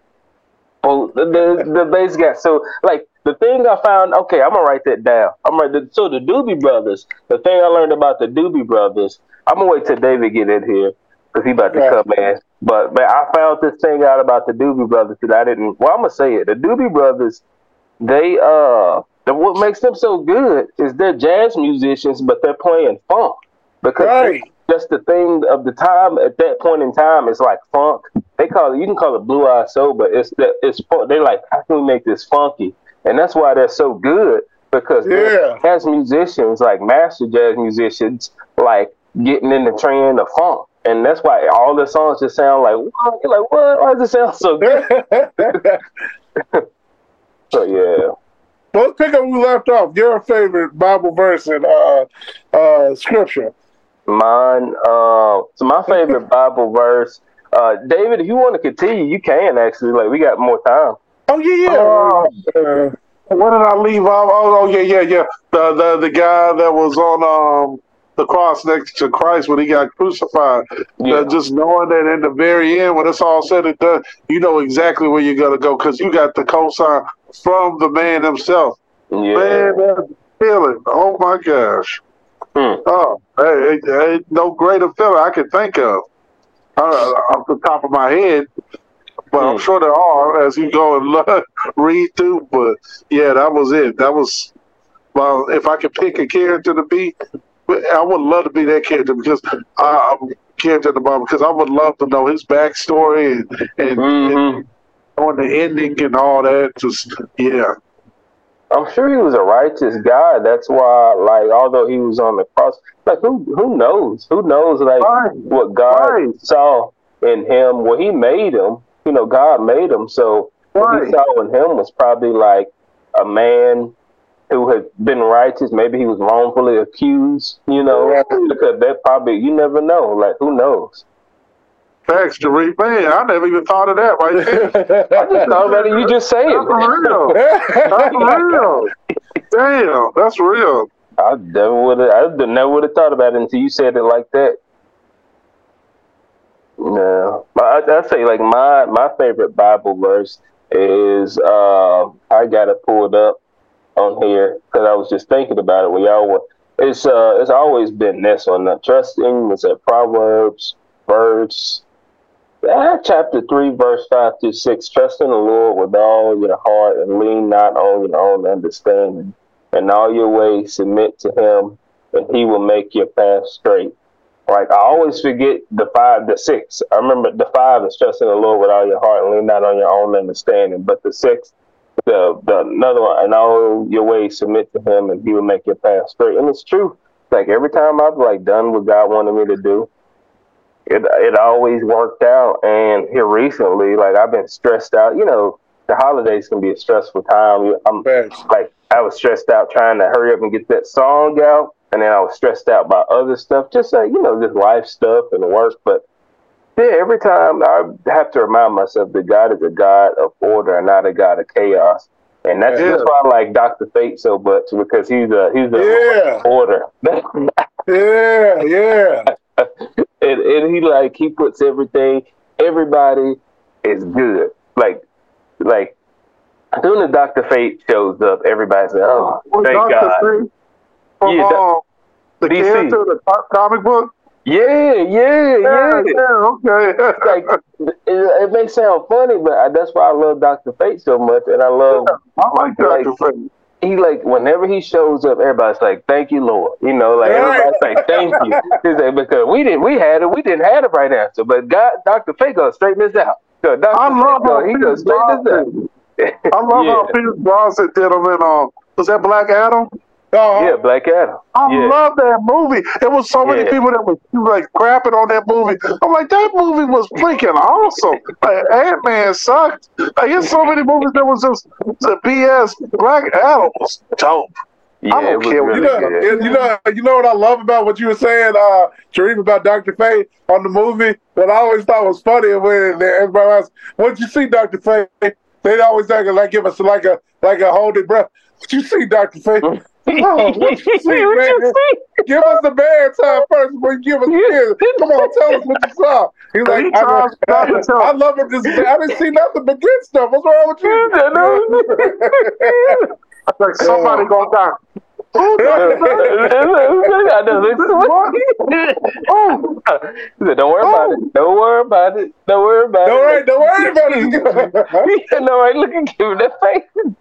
boom. The, the the bass got so like the thing I found. Okay, I'm gonna write that down. I'm right. So the Doobie Brothers. The thing I learned about the Doobie Brothers. I'm gonna wait till David get in here because he about to right. come in. But man, I found this thing out about the Doobie Brothers that I didn't. Well, I'm gonna say it. The Doobie Brothers, they uh, the, what makes them so good is they're jazz musicians, but they're playing funk because right. just the thing of the time at that point in time. It's like funk. They call it. You can call it blue eye soul, but it's the it's they like how can we make this funky? And that's why they're so good because yeah. jazz musicians, like master jazz musicians, like getting in the trend of funk and that's why all the songs just sound like what? You're like what? Why does it sound so good? so yeah. Let's pick up where we left off. Your favorite Bible verse and uh, uh, Scripture. Mine. Uh, so my favorite Bible verse. Uh, David, if you want to continue, you can actually. Like we got more time. Oh yeah, yeah. Uh, what did I leave off? Oh, oh yeah, yeah, yeah. The the the guy that was on um the cross next to Christ when he got crucified. Yeah. Uh, just knowing that in the very end, when it's all said and done, you know exactly where you're going to go because you got the cosign from the man himself. Yeah. Man, that feeling. Oh my gosh. Hmm. Oh, hey, hey, no greater feeling I can think of uh, off the top of my head. But hmm. I'm sure there are as you go and read through. But yeah, that was it. That was well, if I could pick a character to be, I would love to be that character because I, am character at the moment because I would love to know his backstory and and, mm-hmm. and on the ending and all that. Just yeah. I'm sure he was a righteous guy. That's why, like, although he was on the cross, like, who who knows? Who knows, like, right. what God right. saw in him? Well, He made him, you know, God made him. So what he saw in him was probably like a man who had been righteous. Maybe he was wrongfully accused, you know, because that probably, you never know. Like, who knows? Thanks, Jaree. Man, I never even thought of that right there. I just thought about it. You just say That's it. real. That's real. Damn, that's real. I never would have. I never would have thought about it until you said it like that. No, but I, I say like my my favorite Bible verse is uh, I got it pulled up on here because I was just thinking about it when y'all were. It's uh it's always been this one. Uh, trusting was at Proverbs verse Uh, chapter three verse five through six. Trust in the Lord with all your heart and lean not on your own understanding. In all your ways submit to Him, and He will make your path straight. Like I always forget the five, the six. I remember the five is trusting the Lord with all your heart and lean not on your own understanding. But the six, the the another one, and all your ways submit to Him, and He will make your path straight. And it's true. Like every time I've like done what God wanted me to do, it it always worked out. And here recently, like I've been stressed out. You know, the holidays can be a stressful time. I'm like I was stressed out trying to hurry up and get that song out, and then I was stressed out by other stuff, just like you know, just life stuff and work. But yeah, every time I have to remind myself that God is a God of order and not a God of chaos, and that's Yeah. that's why I like Doctor Fate so much because he's a he's a Yeah. order, Yeah, yeah. and and he like he puts everything, everybody is good, like like. As soon as Doctor Fate shows up, everybody's like, "Oh, Was thank Dr. God!" Fate From Yeah, um, the DC. character, the co- comic book? Yeah, yeah, yeah. yeah, okay. like it, it may sound funny, but I, that's why I love Doctor Fate so much, and I love I like Dr. like- Fate. He like whenever he shows up, everybody's like, "Thank you, Lord." You know, like Right. everybody's like, "Thank you," He's like, because we didn't, we had it, we didn't have the right answer, but God, Doctor Fate goes straighten this out. So Doctor I love Fate how he goes straighten this out. I love yeah. how Pierce Brosnan did him in um was that Black Adam? Uh-huh. yeah, Black Adam. I Yeah. love that movie. There was so many Yeah. people that was like crapping on that movie. I'm like, that movie was freaking awesome. Like, Ant Man sucked. Like, there's so many movies that was just the BS. Black Adam was dope. Yeah, don't care what You know, good. you know, you know what I love about what you were saying, uh, Sharif, about Dr. Fate on the movie. What I always thought was funny when everybody else, "What'd you see, Dr. Fate? They'd always like, like give us like a like a hold it breath. What you see, Dr. Fate? Oh, what you see, man? Give us the bad time first before you give us the good. Come on, tell us what you saw. He's like, He I, tries not. I love it. This, I didn't see nothing but good stuff. What's wrong with you? I Like somebody gonna die. Oh, Who does Oh. He said, Don't worry about it. Oh. Don't worry about it. Don't worry about Don't worry, don't worry about it. He said, no, right, look at him that face.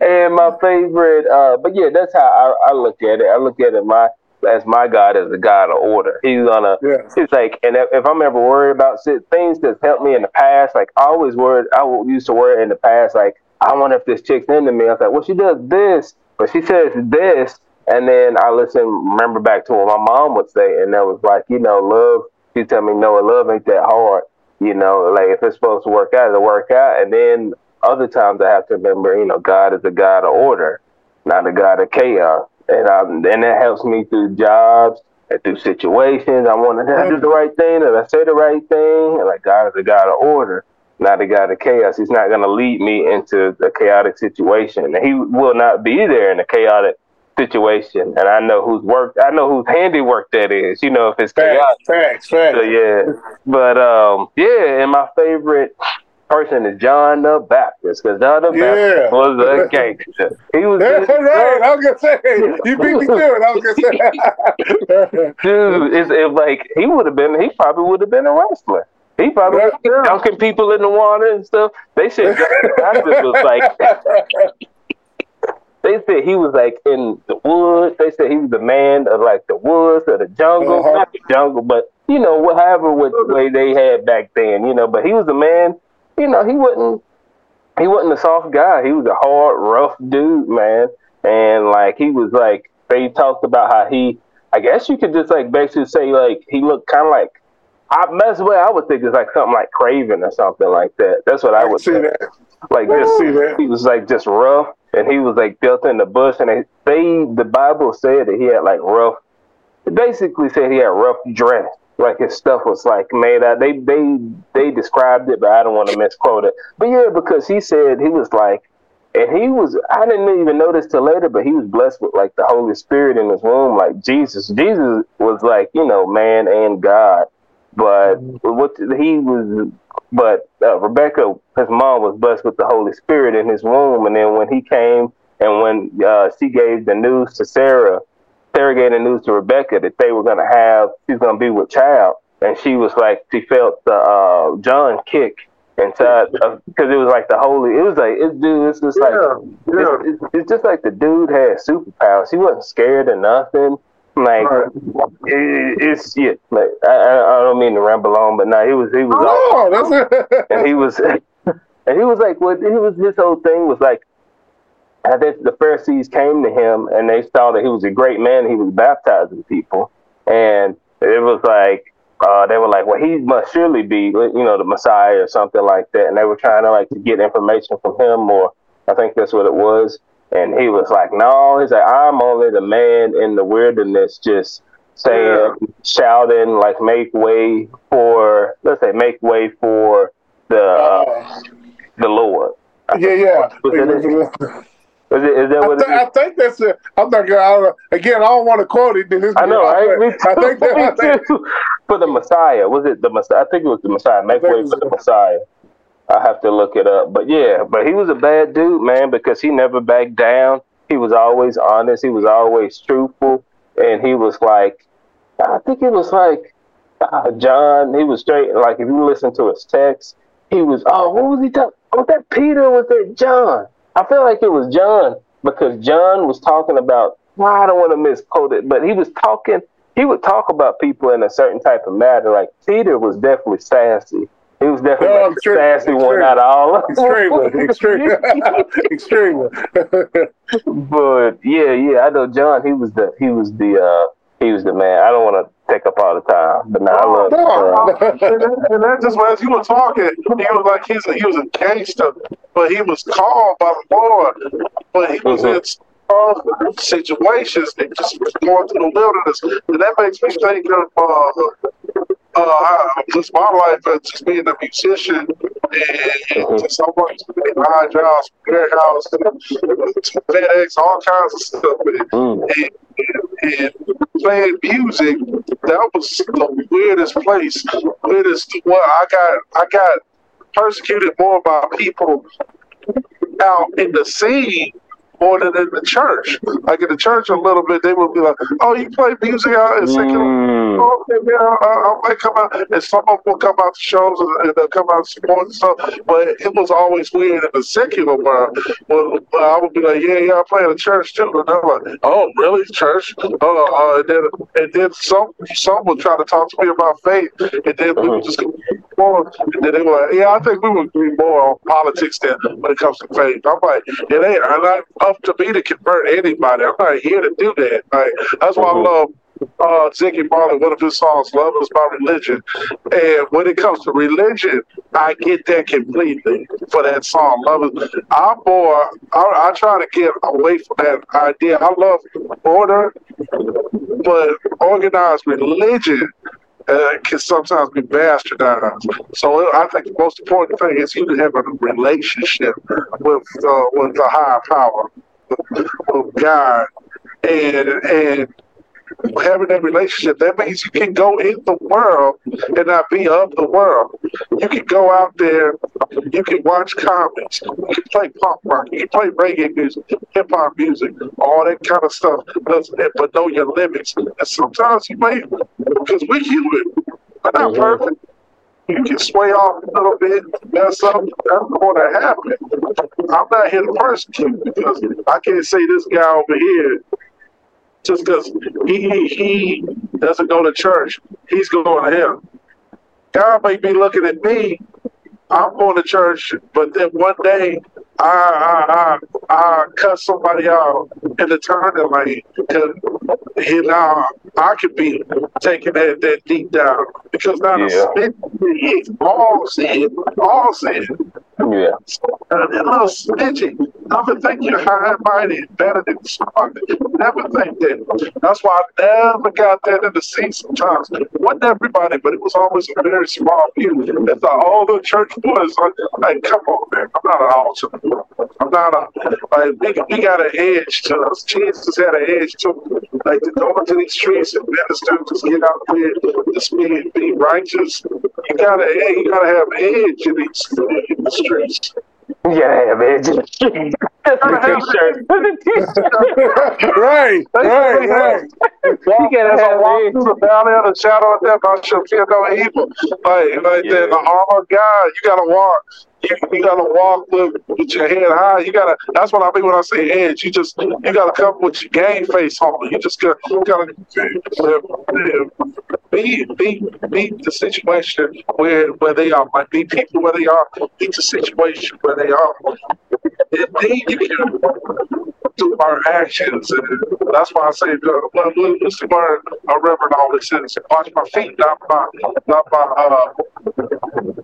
And my favorite, uh, but yeah, that's how I, I look at it. I look at it my as my God as a God of order. He's gonna. Yes. It's like, and if, I'm ever worried about shit, things that's helped me in the past, like I always worried, I used to worry in the past, like I wonder if this chick's into me. I was like, well, she does this, but she says this, and then I listen, remember back to what my mom would say, and that was like, you know, love. She tell me, no, love ain't that hard. You know, like if it's supposed to work out, it'll work out. And then other times I have to remember, you know, God is a God of order, not a God of chaos. And um, and that helps me through jobs and through situations. I want to do the right thing? Did I say the right thing? And like God is a God of order, not a God of chaos. He's not going to lead me into a chaotic situation. And he will not be there in a chaotic situation. And I know whose work, I know whose handiwork that is. You know, if it's chaotic. Facts, facts, facts. So yeah, but um, yeah, and my favorite person is John the Baptist because John the Yeah. Baptist was a gangster. He was That's right. I was gonna say you beat me to it. I was gonna say. dude. It's, it's like he would have been. He probably would have been a wrestler. He probably Yeah. been dunking people in the water and stuff. They said John the Baptist was like. They said he was like in the woods. They said he was the man of like the woods or the jungle, Uh-huh. not the jungle, but you know, whatever what way they had back then, you know. But he was a man. You know, he wasn't. He wasn't a soft guy. He was a hard, rough dude, man. And like he was like they talked about how he. I guess you could just like basically say like he looked kind of like I that's what I would think is like something like Craven or something like that. That's what I, I would see think. that. Like just see that. he was like just rough, and he was like built in the bush, and they, they the Bible said that he had like rough. Basically said he had rough dress, like his stuff was like made out. They they they described it, but I don't want to misquote it. But yeah, because he said he was like, and he was. I didn't even notice till later, but he was blessed with like the Holy Spirit in his womb, like Jesus. Jesus was like you know man and God, but what he was but uh, Rebecca, his mom, was blessed with the Holy Spirit in his womb. And then when he came and when uh, she gave the news to Sarah, The news to Rebecca that they were going to have, she's going to be with child. And she was like, she felt the uh, John kick inside because it was like the holy. It was like it's dude. It's just like Yeah. It's, it's, it's just like the dude had superpowers. He wasn't scared of nothing. Like Right. it, it's yeah. Like I, I don't mean to ramble on, but no, he was he was Oh, that's it. and he was and he was like what he was his whole thing was like I think the Pharisees came to him and they saw that he was a great man. He was baptizing people, and it was like uh, they were like, well, he must surely be you know the Messiah or something like that. And they were trying to like to get information from him, or I think that's what it was. And he was like, no, he's like, I'm only the man in the wilderness, just saying, shouting, like, make way for, let's say, make way for the uh, Uh, the Lord. yeah, yeah. Was that it? Is, it, is that I, what th- it is? I think that's it. I'm not gonna. I don't, again, I don't want to quote it. This I know, right? Me I think that. I think, too. For the Messiah, was it the Messiah? I think it was the Messiah. Make way for the Messiah. I have to look it up, but yeah, but he was a bad dude, man, because he never backed down. He was always honest. He was always truthful, and he was like, I think it was like uh, John. He was straight. Like if you listen to his text, he was. Oh, what was he talking? Was that Peter? Was that John? I feel like it was John because John was talking about. Well, I don't want to misquote it, but he was talking. He would talk about people in a certain type of manner. Like Peter was definitely sassy. He was definitely No, like the sassy one out of all of them. extremely, extremely, extremely. but yeah, yeah, I know John. He was the he was the uh he was the man. I don't want to take up all the time, but now I love. Uh, and, that, and that just as you were talking, he was like he's a, he was a gangster, but he was called by the Lord, but he was in uh, situations and just going through the wilderness, and that makes me think of uh, uh, I- just my life as just being a musician and just so much high jobs, warehouse, FedEx, all kinds of stuff. And, mm, and, and playing music, that was the weirdest place. Weirdest. Well, I got I got persecuted more by people out in the scene more than in the church. Like in the church, a little bit, they would be like, "Oh, you play music out in secular." mm, Oh, okay, man, I, I might come out, and some of them will come out to shows and, and they'll come out to support and stuff. But it was always weird in the secular world. Well, I would be like, "Yeah, yeah, I play in a church too," and they're like, "Oh, really, church?" Uh, uh, and then and then some some would try to talk to me about faith, and then we would just go more. And then they were "Yeah, I think we would agree more on politics than when it comes to faith." I'm like, "It ain't. I'm not up to me to convert anybody. I'm not here to do that." Like that's why I Mhm. love uh, Ziggy Marley, one of his songs, Love is My Religion. And when it comes to religion, I get that completely for that song. Love is, I'm more, I, I try to get away from that idea. I love order, but organized religion uh, can sometimes be bastardized. So I think the most important thing is you have a relationship with uh, with the higher power, with God, and and having that relationship, that means you can go in the world and not be of the world. You can go out there, you can watch comics, you can play punk rock, you can play reggae music, hip hop music, all that kind of stuff, but but know your limits. And sometimes you may, because we human, we're not Mhm. perfect. You can sway off a little bit, mess up. That's going to happen. I'm not here to persecute because I can't say this guy over here just because he he doesn't go to church, he's going to hell. God may be looking at me. I'm going to church, but then one day I I I, I cut somebody out in the turning lane because now I could be taking that, that deep down because now Yeah. the spit all said, all said. Yeah. Uh, that little snitching. Never think you're high and mighty, better than smart. Never think that. That's why I never got that in the seat sometimes. Wasn't everybody, but it was always a very small few that thought all the church boys like, come on, man. I'm not an altar. I'm not a, like, we, we got an edge to us. Jesus had an edge to him. Like, to go into these streets and minister, just get out there, just be, be righteous. You gotta, you gotta have an edge in these in the streets. You gotta have edge. That's the t-shirt. That's the t-shirt. right, right, right. You gotta As I walk edge. through the valley of the shadow of death, I shall fear no evil. Like, like Yeah. that, the armor of God, you gotta walk. You, you gotta walk with, with your head high. You gotta. That's what I mean when I say edge. You just you gotta come with your game face on. You just gotta, you gotta be be be the situation where where they are. Like be people where they are. Be the situation where they are. And then you can our actions. And that's why I say, let's learn a reverend always says, watch my feet, not my, not my, uh,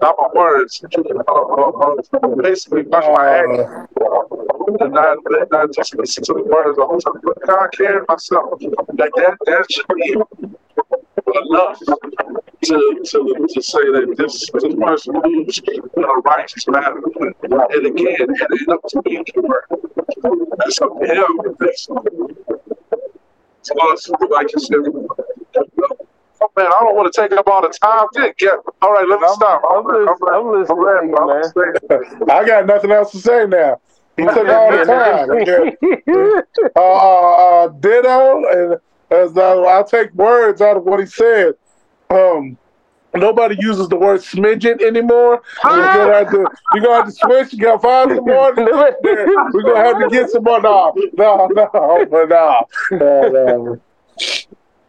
not my words. Uh, uh, uh, basically, watch my actions. And not, not just listen to the words time. But God carry myself. Like that, that should be enough to, to, to say that this, this person moves in a righteous manner. And again, it ain't up to me to work. That's up to him. That's to us, like you said. Oh man, I don't want to take up all the time. Yeah, yeah. All right, let me I'm- stop. I'm listening- I'm listening ready, to you, man. I'm saying- I got nothing else to say now. He took all the time. Uh, uh, uh, ditto, and as uh, I'll take words out of what he said. Um, nobody uses the word smidget anymore. You're gonna have to, you're gonna have to switch. You gotta find some more. We're gonna have to get some more. No, no, no, but no. no, no.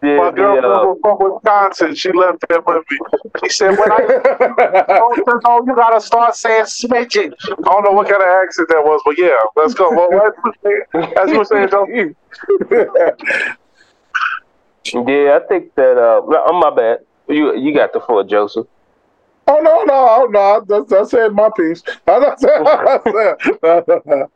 Yeah, My girl the, uh, from Wisconsin, she left there with me. She said, when I oh, oh, you gotta start saying smidget. I don't know what kind of accent that was, but yeah, let's go. What, what, as you were saying, don't yeah, I think that. Uh, no, oh, my bad. You you got the floor, Joseph. Oh no, no, no! That's, I said my piece. I said,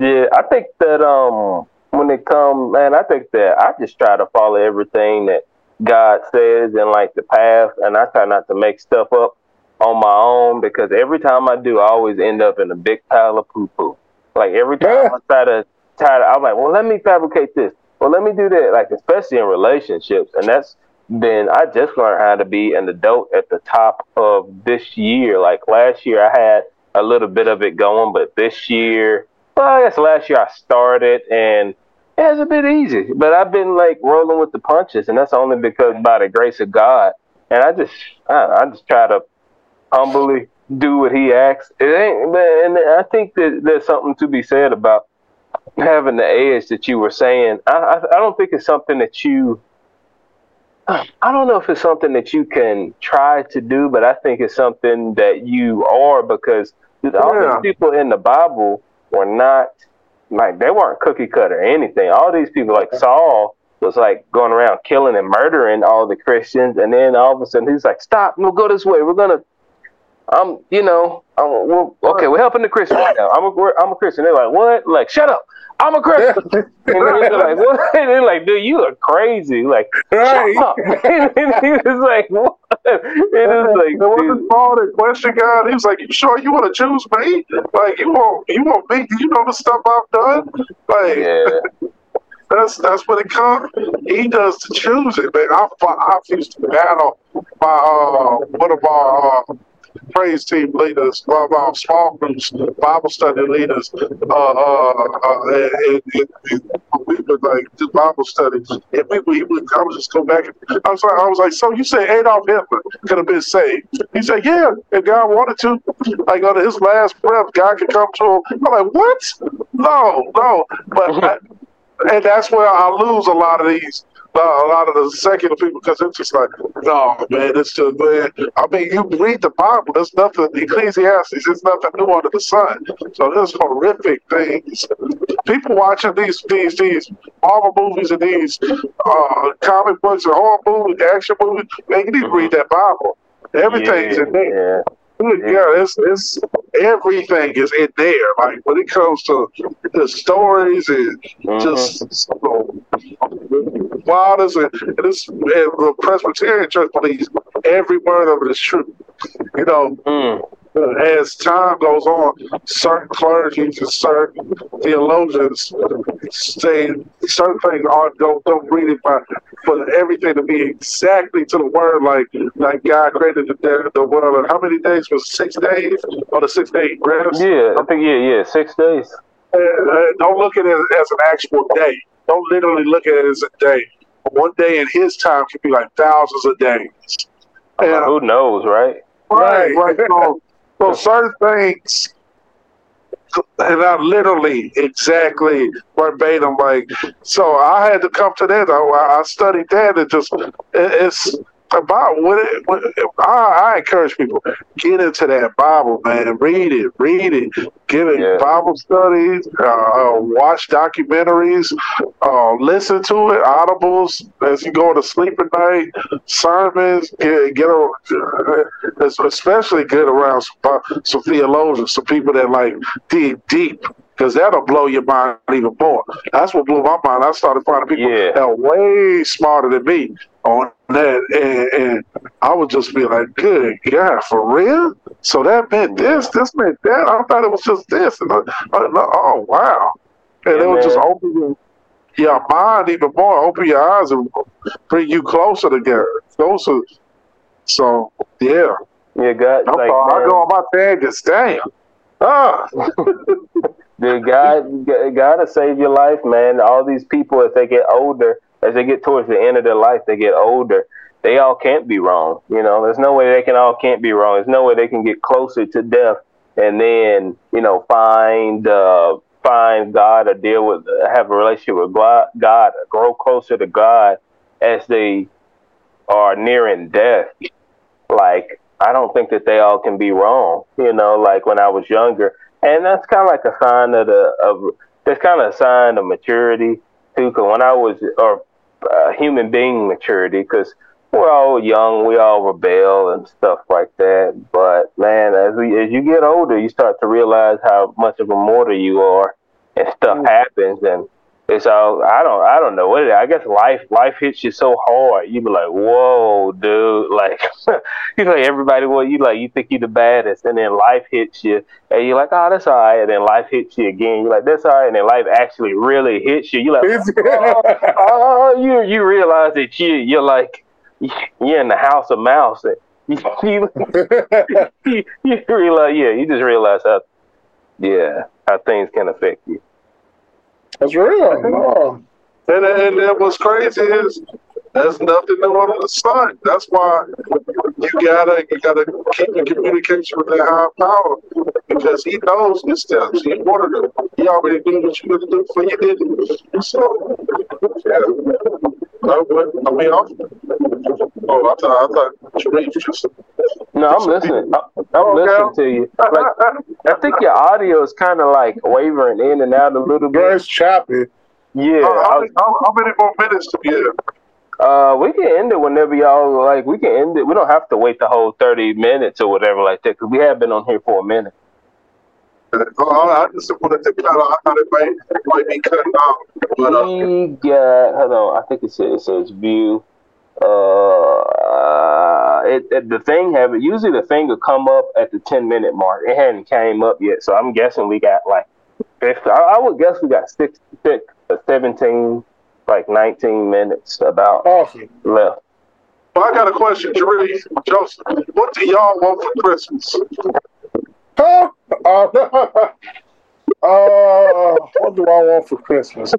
Yeah, I think that um when it comes, man, I think that I just try to follow everything that God says and like the path, and I try not to make stuff up on my own because every time I do, I always end up in a big pile of poo poo. Like every time Yeah. I try to try to, I'm like, well, let me fabricate this. Well, let me do that. Like especially in relationships, and that's been I just learned how to be an adult at the top of this year. Like last year, I had a little bit of it going, but this year, well, I guess last year I started and yeah, it's a bit easy. But I've been like rolling with the punches, and that's only because by the grace of God. And I just, I, I just try to humbly do what He asks. It ain't, but and I think that there's something to be said about having the edge that you were saying. I, I, I don't think it's something that you. I don't know if it's something that you can try to do, but I think it's something that you are because all Yeah. these people in the Bible were not like they weren't cookie cutter or anything. All these people like Saul was like going around killing and murdering all the Christians, and then all of a sudden he's like, "Stop! We'll go this way. We're gonna." I'm, you know, I'm, we're, okay. We're helping the Christian right now. I'm a, I'm a Christian. They're like, what? Like, shut up. I'm a Christian. and they're like, what? And they're like, dude, you are crazy. Like, right. shut up. and he was like, what? It is like, It wasn't Paul that questioned God. He was like, "You sure you want to choose me? Like, you want you want me? Do you know the stuff I've done? Like, yeah, that's that's what it comes. He does to choose it, man. I I used to battle my uh, one of uh, praise team leaders, small groups, Bible study leaders. Uh, uh, uh, and, and, and we would like do Bible studies, and we, we would. I would just go back. I was like, I was like, so you say Adolf Hitler could have been saved? He said, yeah, if God wanted to. Like on his last breath, God could come to him. I'm like, what? No, no. But I, and that's where I lose a lot of these uh, a lot of the secular people because it's just like, no, man, it's just man. I mean, you read the Bible. There's nothing Ecclesiastes. There's nothing new under the sun. So there's horrific things. People watching these these these Marvel movies and these uh, comic books and horror movies, action movies. Man, you need to read that Bible. Everything's yeah, in there. Yeah. Yeah, it's it's everything is in there. Like when it comes to the stories and Mhm. just wildest and, and this and the Presbyterian church believes every word of it is true. You know, Mm. as time goes on, certain clergy and certain theologians say certain things aren't don't don't read it by for everything to be exactly to the word like like God created the the world and how many days was six days or the six day rest? Yeah, I think yeah, yeah, six days. Uh, uh, don't look at it as an actual day. Don't literally look at it as a day. One day in his time could be like thousands of days. And, Who knows, right? Right, right. So, so certain things, and I literally exactly verbatim, like, so I had to come to that. I, I studied that and just, it, it's about what it, what I, I encourage people get into that Bible, man. Read it, read it, give it Yeah. Bible studies, uh, uh, watch documentaries, uh, listen to it, audibles as you go to sleep at night, sermons. Get, get a, it's especially good around some, some theologians, some people that like dig deep. Because that'll blow your mind even more. That's what blew my mind. I started finding people Yeah. that are way smarter than me on that, and, and I would just be like, "Good God, for real?" So that meant this, this meant that. I thought it was just this, and I, I, oh wow! And Yeah, it would just open your, mind even more, open your eyes, and bring you closer together, closer. So yeah, Yeah, God, I'm like, I go on my tangents. Damn. Ah, Dude, God, God to save your life, man. All these people, as they get older, as they get towards the end of their life, they get older. They all can't be wrong. You know, there's no way they can all can't be wrong. There's no way they can get closer to death and then, you know, find uh, find God or deal with, have a relationship with God, God, grow closer to God as they are nearing death. Like, I don't think that they all can be wrong. You know, like when I was younger, and that's kind of like a sign of the of that's kind of a sign of maturity too. Because when I was or uh, human being maturity, because we're all young, we all rebel and stuff like that. But man, as we as you get older, you start to realize how much of a mortar you are, and stuff happens, and it's all I don't I don't know what it is. I guess life life hits you so hard. You be like, whoa, dude, like you like everybody what you like you think you the baddest, and then life hits you, and you're like, oh, that's all right, and then life hits you again. You're like, that's all right, and then life actually really hits you. You're like, oh, oh, oh, you you realize that you you're like you're in the house of mouse, and you, you, you, you realize yeah, you just realize how yeah how things can affect you. That's real. No. and and, and what's crazy is there's nothing under the sun. That's why you gotta you gotta keep in communication with that high power because he knows his steps. He wanted to. He already knew what you gonna do before you did it. So yeah. I, I mean, I'm, oh, I thought I thought Sharif just. No, I'm listening. I, I'm Okay. listening to you. Like, I think your audio is kind of like wavering in and out a little Bro, bit. it's choppy. Yeah, how, I how, was- how, how many more minutes do we have? uh, we can end it whenever y'all like. We can end it. We don't have to wait the whole thirty minutes or whatever like that because we have been on here for a minute. Oh, I just wanted to off. I thought it might, might be cut off. But, uh, got. Hold on. I think it says it says view. Uh, it, it the thing have. Usually the thing will come up at the ten minute mark. It hadn't came up yet, so I'm guessing we got like. If I, I would guess we got six, six, uh, 17, like nineteen minutes about Awesome. left. but I got a question, Jerry, Joseph. What do y'all want for Christmas? Huh? Uh, uh, what do I want for Christmas?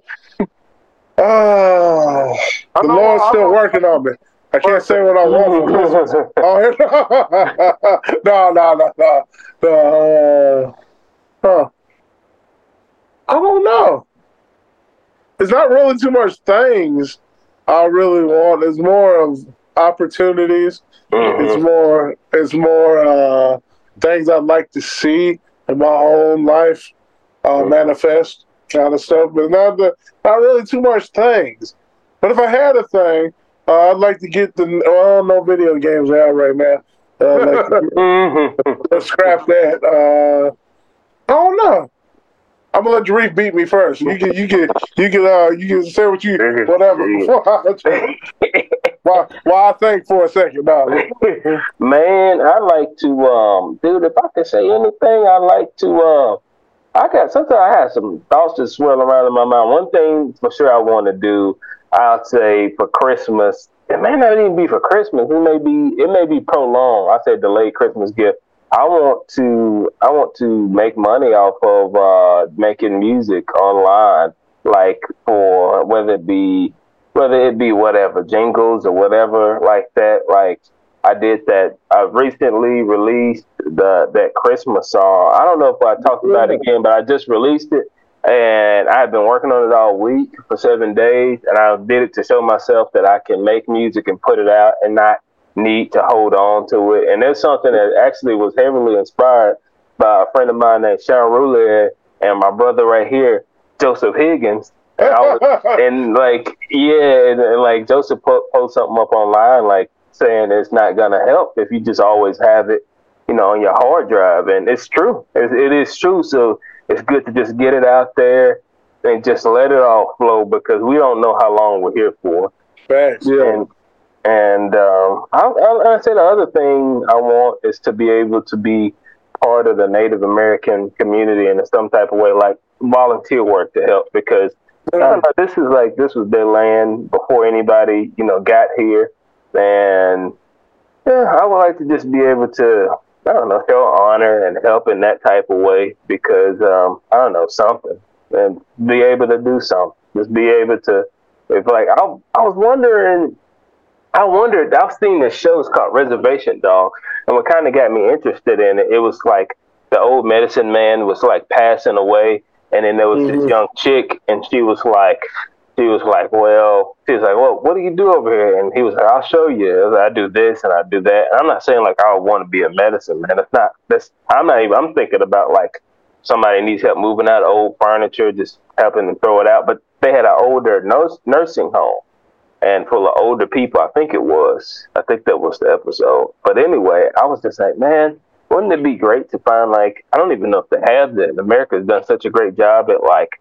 Uh, the Lord's still working on me. I can't say what I want for Christmas. Oh, no, no, no, no. no. Uh, huh. I don't know. It's not really too much things. I really want It's more of opportunities. Mhm. It's more it's more uh, things I'd like to see in my own life uh, manifest kind of stuff, but not the, not really too much things. But if I had a thing, uh, I'd like to get the well, I don't know video games out right now. Uh, like scrap that. Uh, I don't know. I'm gonna let Jarif beat me first. You can, you can, you can, uh, you can say what you, whatever. why, why I think for a second, no. Man, I like to, um, dude. If I could say anything, I like to. Uh, I got sometimes I have some thoughts that swirl around in my mind. One thing for sure I want to do, I'll say for Christmas. It may not even be for Christmas. It may be. It may be prolonged. I say delayed Christmas gift. I want to. I want to make money off of uh, making music online, like for whether it be whether it be whatever jingles or whatever like that. Like I did that. I recently released the that Christmas song. I don't know if I talked about it again, but I just released it, and I have been working on it all week for seven days, and I did it to show myself that I can make music and put it out and not need to hold on to it. And it's something that actually was heavily inspired by a friend of mine named Sean Ruler and my brother right here, Joseph Higgins. Was, and like, yeah, and, like Joseph po- post something up online, like saying it's not gonna help if you just always have it, you know, on your hard drive. And it's true. It, it is true. So it's good to just get it out there and just let it all flow because we don't know how long we're here for. Facts. And and um, I, I, I say the other thing I want is to be able to be part of the Native American community in some type of way, like volunteer work to help because I don't this is like this was their land before anybody you know got here, and yeah, I would like to just be able to I don't know show honor and help in that type of way because um, I don't know something and be able to do something, just be able to if like I I was wondering. I wondered. I've seen this show. It's called Reservation Dog, and what kind of got me interested in it, it was like the old medicine man was like passing away, and then there was Mhm. this young chick, and she was like, she was like, well, she was like, well, what do you do over here? And he was like, I'll show you. I, like, I do this and I do that. And I'm not saying like I want to be a medicine man. It's not. That's I'm not even. I'm thinking about like somebody needs help moving out old furniture, just helping them throw it out. But they had an older nurse, nursing home and full of older people. I think it was. I think that was the episode. But anyway, I was just like, man, wouldn't it be great to find like I don't even know if they have that. America's done such a great job at like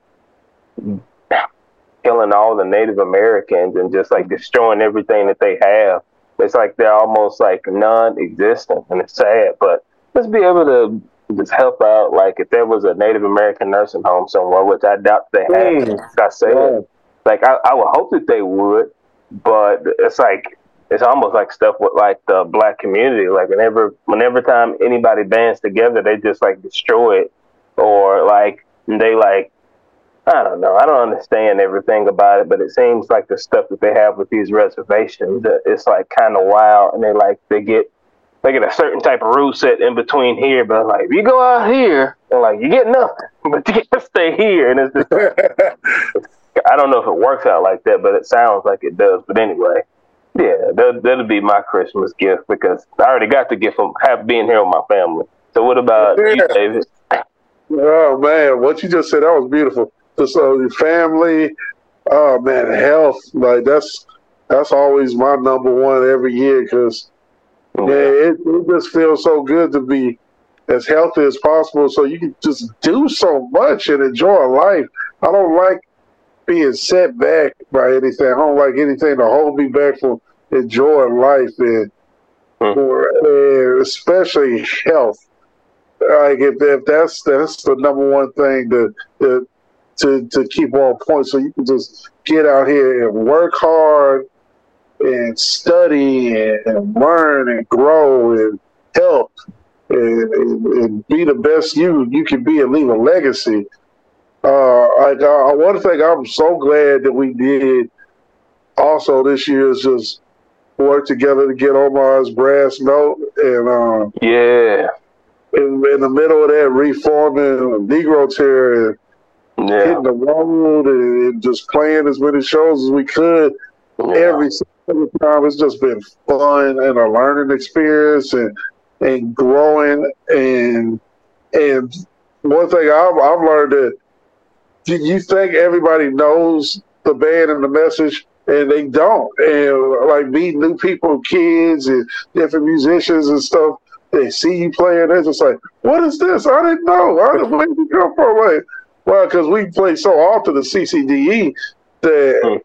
killing all the Native Americans and just like destroying everything that they have. It's like they're almost like non-existent, and it's sad. But let's be able to just help out. Like if there was a Native American nursing home somewhere, which I doubt they have. Mm. Like I said, Yeah. like I, I would hope that they would, but it's like it's almost like stuff with like the black community. Like whenever whenever time anybody bands together, they just like destroy it, or like they like I don't know. I don't understand everything about it, but it seems like the stuff that they have with these reservations, it's like kind of wild, and they like they get they get a certain type of rule set in between here, but like if you go out here, and like you get nothing, but you get to stay here, and it's just I don't know if it works out like that, but it sounds like it does. But anyway, yeah, that that'll be my Christmas gift because I already got the gift from have being here with my family. So what about you, Yeah. David? Oh man, what you just said that was beautiful. Just uh, your family, oh man, health. Like that's that's always my number one every year because yeah, it, it just feels so good to be as healthy as possible, so you can just do so much and enjoy life. I don't like being set back by anything. I don't like anything to hold me back from enjoying life and, Hmm. for, and especially health. Like if, if that's that's the number one thing to, to to to keep on point, so you can just get out here and work hard and study and, and learn and grow and help and, and, and be the best you you can be and leave a legacy. Uh, like uh, one thing I'm so glad that we did also this year is just work together to get Omar's brass note and um, Yeah, in, in the middle of that reforming Negro Terror and yeah, hitting the road and, and just playing as many shows as we could. yeah. every single time. It's just been fun and a learning experience and and growing and and one thing I've, I've learned that you think everybody knows the band and the message and they don't. And like meeting new people kids and different musicians and stuff they see you playing they're just like what is this? I didn't know. I didn't, where did you come from. Like well because we play so often the ccde that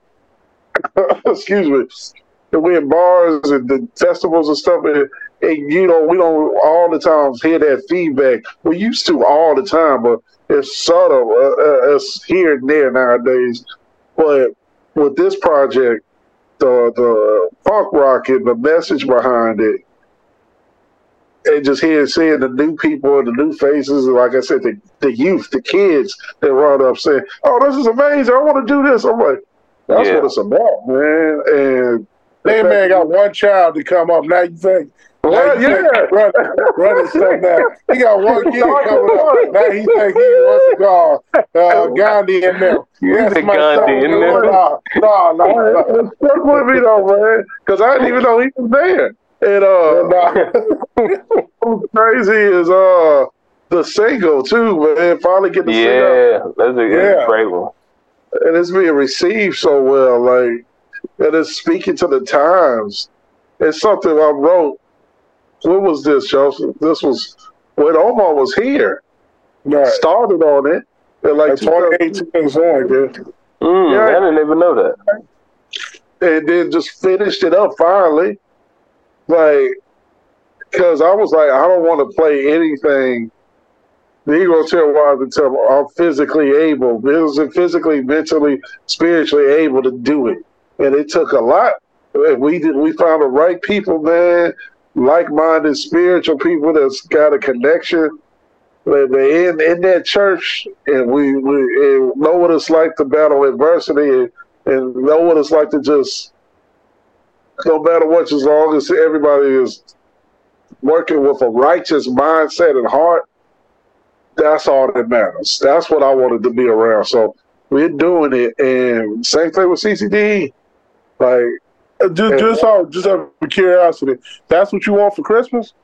excuse me we're in bars and the festivals and stuff, and, and, you know we don't all the times hear that feedback. We used to all the time, but it's sort of uh, uh, it's here and there nowadays. But with this project, the the punk rock and the message behind it, and just hearing seeing the new people and the new faces, and like I said, the, the youth, the kids that run up saying, "Oh, this is amazing! I want to do this." I'm like, "That's yeah. what it's about, man!" And they man got one child to come up. Now you think well, yeah, run, running stuff now. He got one kid coming up. Now he think he wants to go uh, Gandhi in there. Yes, my Gandhi in there. No, no, no. Stuck with me though, man, because I didn't even know he was there. And uh, what's crazy is uh the single too, man. Finally get the yeah, single. that's a, yeah. great one. And it's being received so well, like and it's speaking to the times. It's something I wrote. What was this, Joseph? This was when Omar was here. Right. Started on it. In like 2018 Mm, yeah. I didn't even know that. And then just finished it up finally. Like, because I was like, I don't want to play anything. He gonna tell why to I'm physically able, physically, mentally, spiritually able to do it and it took a lot. We did. We found the right people, man. Like-minded, spiritual people that's got a connection. In in that church, and we we and know what it's like to battle adversity, and, and know what it's like to just no matter what, as long as everybody is working with a righteous mindset and heart, that's all that matters. That's what I wanted to be around. So we're doing it, and same thing with CCD. Like, just just out just out of curiosity, that's what you want for Christmas?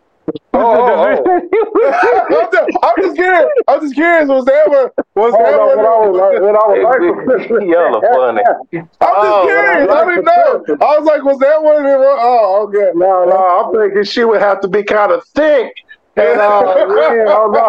Oh, oh, oh. I'm, just, curious. I'm just curious. Was that what? Was oh, that no, what? I was, what I was like for Christmas? Y'all are funny. I'm just oh, curious. I didn't know. I was like, was that what it was? Oh, okay. No, no. I'm thinking she would have to be kind of thick and, uh, yeah, no, no.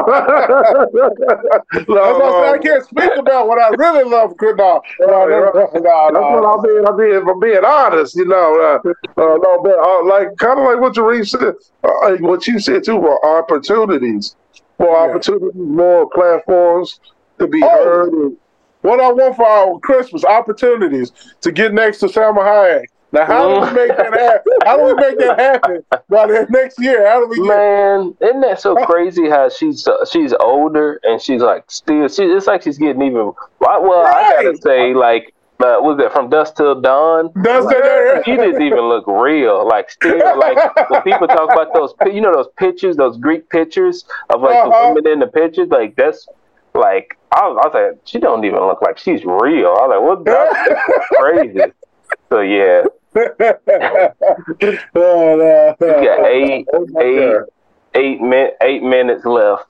no, I can't speak about what I really love. No, no, no, no, That's what I'm being. I'm being, I'm being honest. You know, uh, uh, no, but uh, like kind of like what Jareen said, uh, what you said too, for opportunities, more yeah. opportunities, more platforms to be oh. heard. what I want for our Christmas opportunities to get next to Salma Hayek. Now, how do we make that happen? How do we make that happen by the next year? How do we? Man, isn't that so crazy? How she's uh, she's older and she's like still. She, it's like she's getting even. Well, right. I gotta say, like uh, was that from dusk till dawn? Dusk till dawn. She didn't even look real. Like still, like when people talk about those, you know, those pictures, those Greek pictures of like uh-huh. the women in the pictures, like that's like I was, I was like, she don't even look like she's real. I was like, what? That's crazy. So yeah, oh, no. You got eight, oh, eight, eight, min- eight minutes left.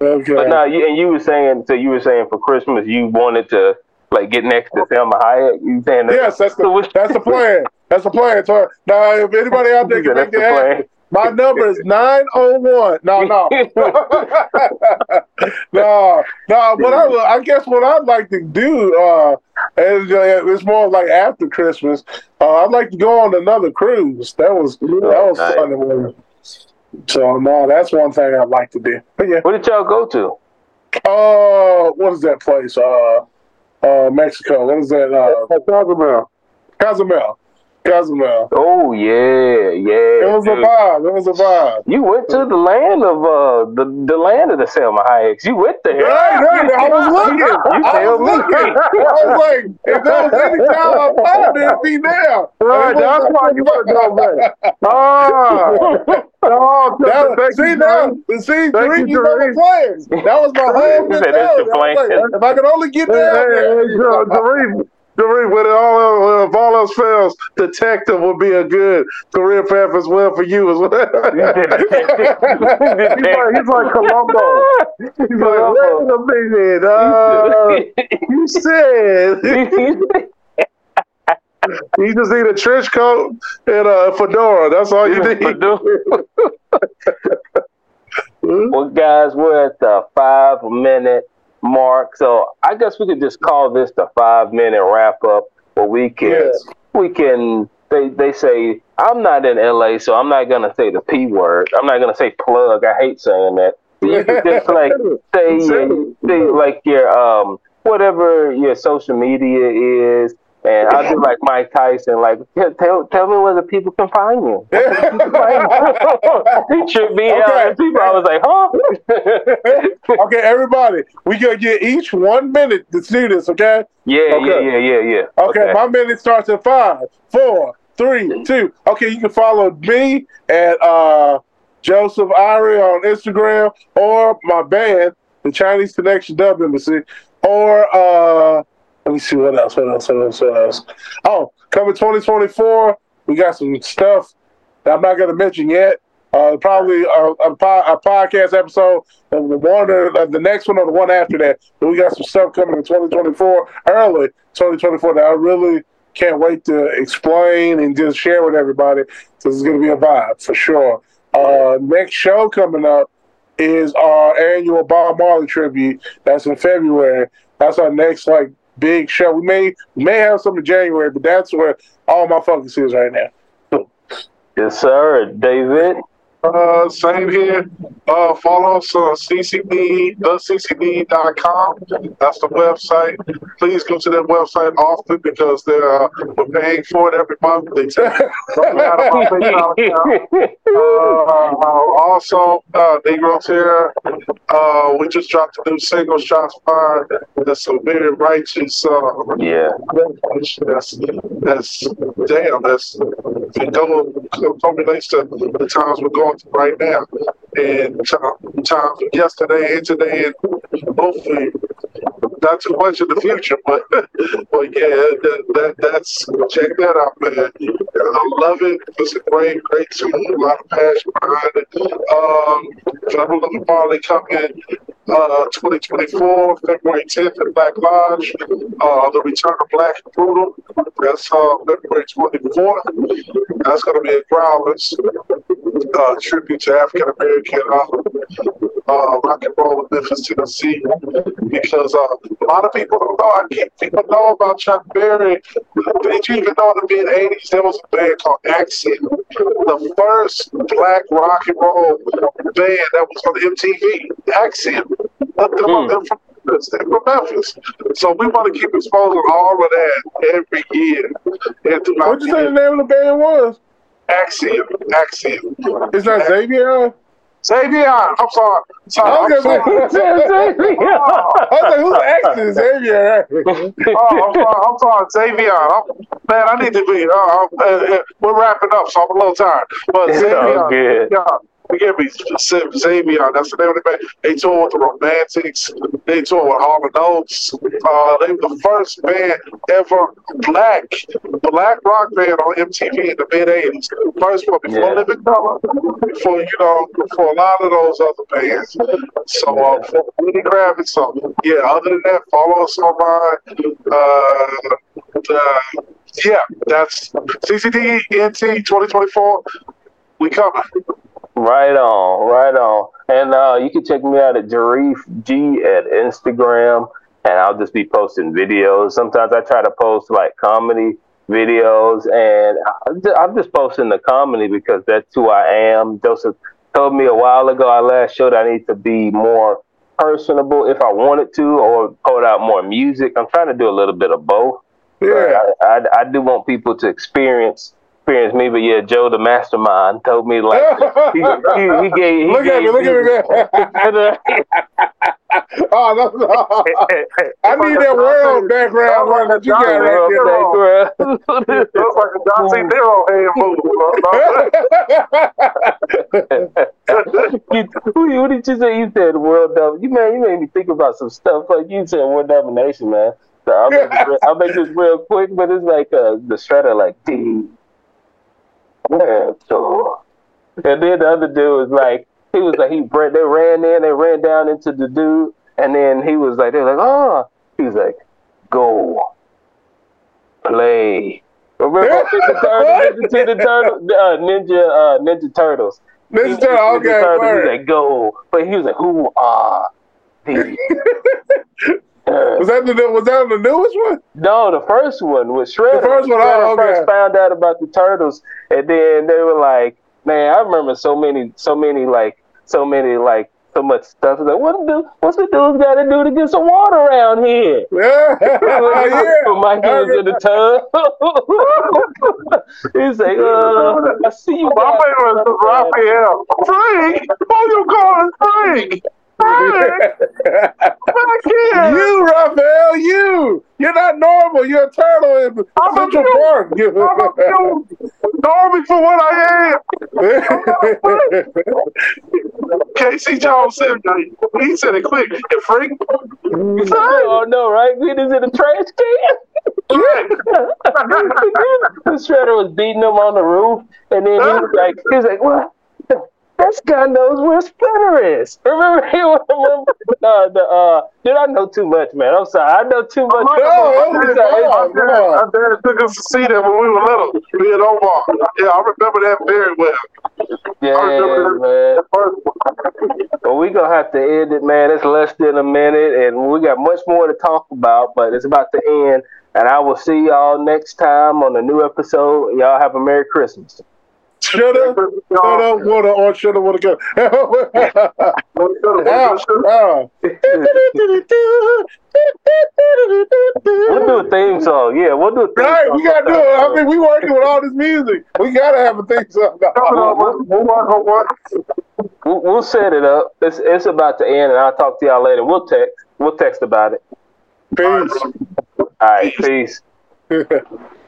Okay. But now, you, and you were saying, so you were saying for Christmas you wanted to like get next to Salma Hayek. You saying that? Yes, that's the that's the plan. That's the plan. So now, if anybody out there can make that happen, my number is 901. No, no. no, no. But I, I guess what I'd like to do uh, is uh, it's more like after Christmas. Uh, I'd like to go on another cruise. That was that was nice. fun. So no, that's one thing I'd like to do. But yeah. Where did y'all go to? Uh, what is that place? Uh, uh, Mexico. What is that? Uh, Cozumel. Cozumel. Cozumel. Oh yeah, yeah. It was dude. a vibe. It was a vibe. You went to the land of uh the, the land of the Salma Hayeks. You went there. Right, right. I was looking. You I was looking. I was like, if there was any time I found it, it'd be now. Right, that's why you went over there. Ah. Oh, that, see now, see, Dream, you know the plans. That was my whole mentality. Like, if I could only get there. Hey, hey, hey, Kareem, when it all if all else fails, detective would be a good career path as well for you as well. he's, like, he's like Columbo. He's like, wait a minute. Uh, you said. you just need a trench coat and a fedora. That's all you need. well, guys, we're at the five minute mark, so I guess we could just call this the five minute wrap up, where we can yes. we can. They they say I'm not in LA, so I'm not gonna say the p word. I'm not gonna say plug. I hate saying that. You can just like say, say like your um whatever your social media is and I'll do like Mike Tyson, like tell tell me where the people can find you. he tripped me okay. out, and people I was like, huh? okay, everybody, we gonna get each one minute to see this. Okay. Yeah, okay. yeah, yeah, yeah, yeah. Okay, okay, my minute starts at five, four, three, two. Okay, you can follow me at uh, Joseph Irie on Instagram or my band, the Chinese Connection Dub Embassy, or uh let me see what else, what else, what else, what else. Oh, coming 2024, we got some stuff that I'm not going to mention yet. Uh, probably a, a, a, podcast episode, the one the next one or the one after that. But we got some stuff coming in 2024, early 2024 that I really can't wait to explain and just share with everybody. So this is going to be a vibe for sure. Uh, next show coming up is our annual Bob Marley tribute. That's in February. That's our next like big show. We may we may have some in January, but that's where all my focus is right now. Yes, sir. David. Uh, same here. Uh, follow us on CCD, theccd.com. That's the website. Please go to that website often because they're, uh, we're paying for it every month. They take out of my PayPal account. Uh, also, uh, Negro Terror. Uh, we just dropped a new single, Shots Fired. That's a very righteous. Uh, yeah. That's, that's, damn, that's, it culminates to the times we're going right now. And time, yesterday and today, and hopefully not too much in the future, but but yeah, that, that, that's check that out, man. I love it. It's a great, great tune. A lot of passion behind it. Um, Marley coming uh, 2024, February 10th at Black Lodge. Uh, the Return of Black and Brutal. That's uh, February 24th. That's going to be a Growlers uh, tribute to African American uh, uh, rock and roll in Memphis, Tennessee. Because uh, a lot of people don't know. I can't people know about Chuck Berry. Did you even know in the mid 80s there was a band called Accent? The first black rock and roll band that was on MTV. Accent. Look them mm. up. Memphis. They're from Memphis. So we want to keep exposing all of that every year. And what did you say the name of the band was? Axiom. Axiom. Is that Xavion? Xavion, I'm sorry. sorry I was going to say Xavion. I was like, who's Axiom? Xavion. oh, I'm sorry. I'm sorry. Xavion. I'm, man, I need to be. Uh, uh, we're wrapping up, so I'm a little tired. But Xavion. Yeah. Forgive me, Xavion. That's the name of the band. They toured with the Romantics. They toured with Hall and Oates. Uh, they were the first band ever black black rock band on MTV in the mid '80s. First one before yeah. Living Colour, before you know, before a lot of those other bands. So, uh, for Lenny Kravitz. So, yeah. Other than that, follow us online. Uh, uh, yeah, that's CCDNT 2024. We coming. Right on, right on. And uh, you can check me out at Jarif G at Instagram, and I'll just be posting videos. Sometimes I try to post like comedy videos, and I'm just posting the comedy because that's who I am. Joseph told me a while ago, I last showed I need to be more personable if I wanted to, or put out more music. I'm trying to do a little bit of both. Yeah, I, I, I do want people to experience experience me, but yeah, Joe the mastermind told me like he, he, he gave. He look gave, at me, look at me, man. oh, no, no. I need that world background one that you got right there. Looks like a John C. Nero hand move. what did you say? You said world domination. You man, you made me think about some stuff. Like you said, world domination, man. So I'll, make this real, I'll make this real quick, but it's like uh, the shredder, like, ding. Yeah, so. And then the other dude was like, he was like, he they ran in, they ran down into the dude, and then he was like, they're like, oh, he was like, go, play. Remember Ninja Turtles, Ninja Turtles, uh, Ninja, uh, Ninja Turtles. Ninja Turtles, okay, Turtles, he was like, go, but he was like, who are these? was that the was that the newest one? No, the first one was Shredder. The first one, Shredder oh, okay. first found out about the turtles, and then they were like, "Man, I remember so many, so many, like, so many, like, so much stuff." Like, what do what's the dude's got to do to get some water around here? Yeah, yeah. my was in the tub. He's like, uh, "I see you." My favorite was Raphael. Frank, who you calling Frank? You, Raphael, you. You're not normal. You're a turtle in I'm Central a Park. You. Normal for what I am. Casey Jones said he said it quick. And Frank, oh no, right? We just in a trash can. the shredder was beating him on the roof, and then he was like, he was like, what? This guy knows where Splinter is. Remember he was uh, the uh dude, I know too much, man. I'm sorry. I know too much. No, my dad took us to see them when we were little. Me and Omar. Yeah, I remember that very well. Yeah, man. Well, we gonna have to end it, man. It's less than a minute, and we got much more to talk about, but it's about to end. And I will see y'all next time on a new episode. Y'all have a Merry Christmas. Shoulda, shoulda, woulda, or shoulda, woulda. We'll do a theme song. Yeah, we'll do a theme Right, song. we gotta do it. I mean, we working with all this music. We gotta have a theme song. We'll, we'll set it up. It's it's about to end, and I'll talk to y'all later. We'll text. We'll text about it. Peace. All right, peace.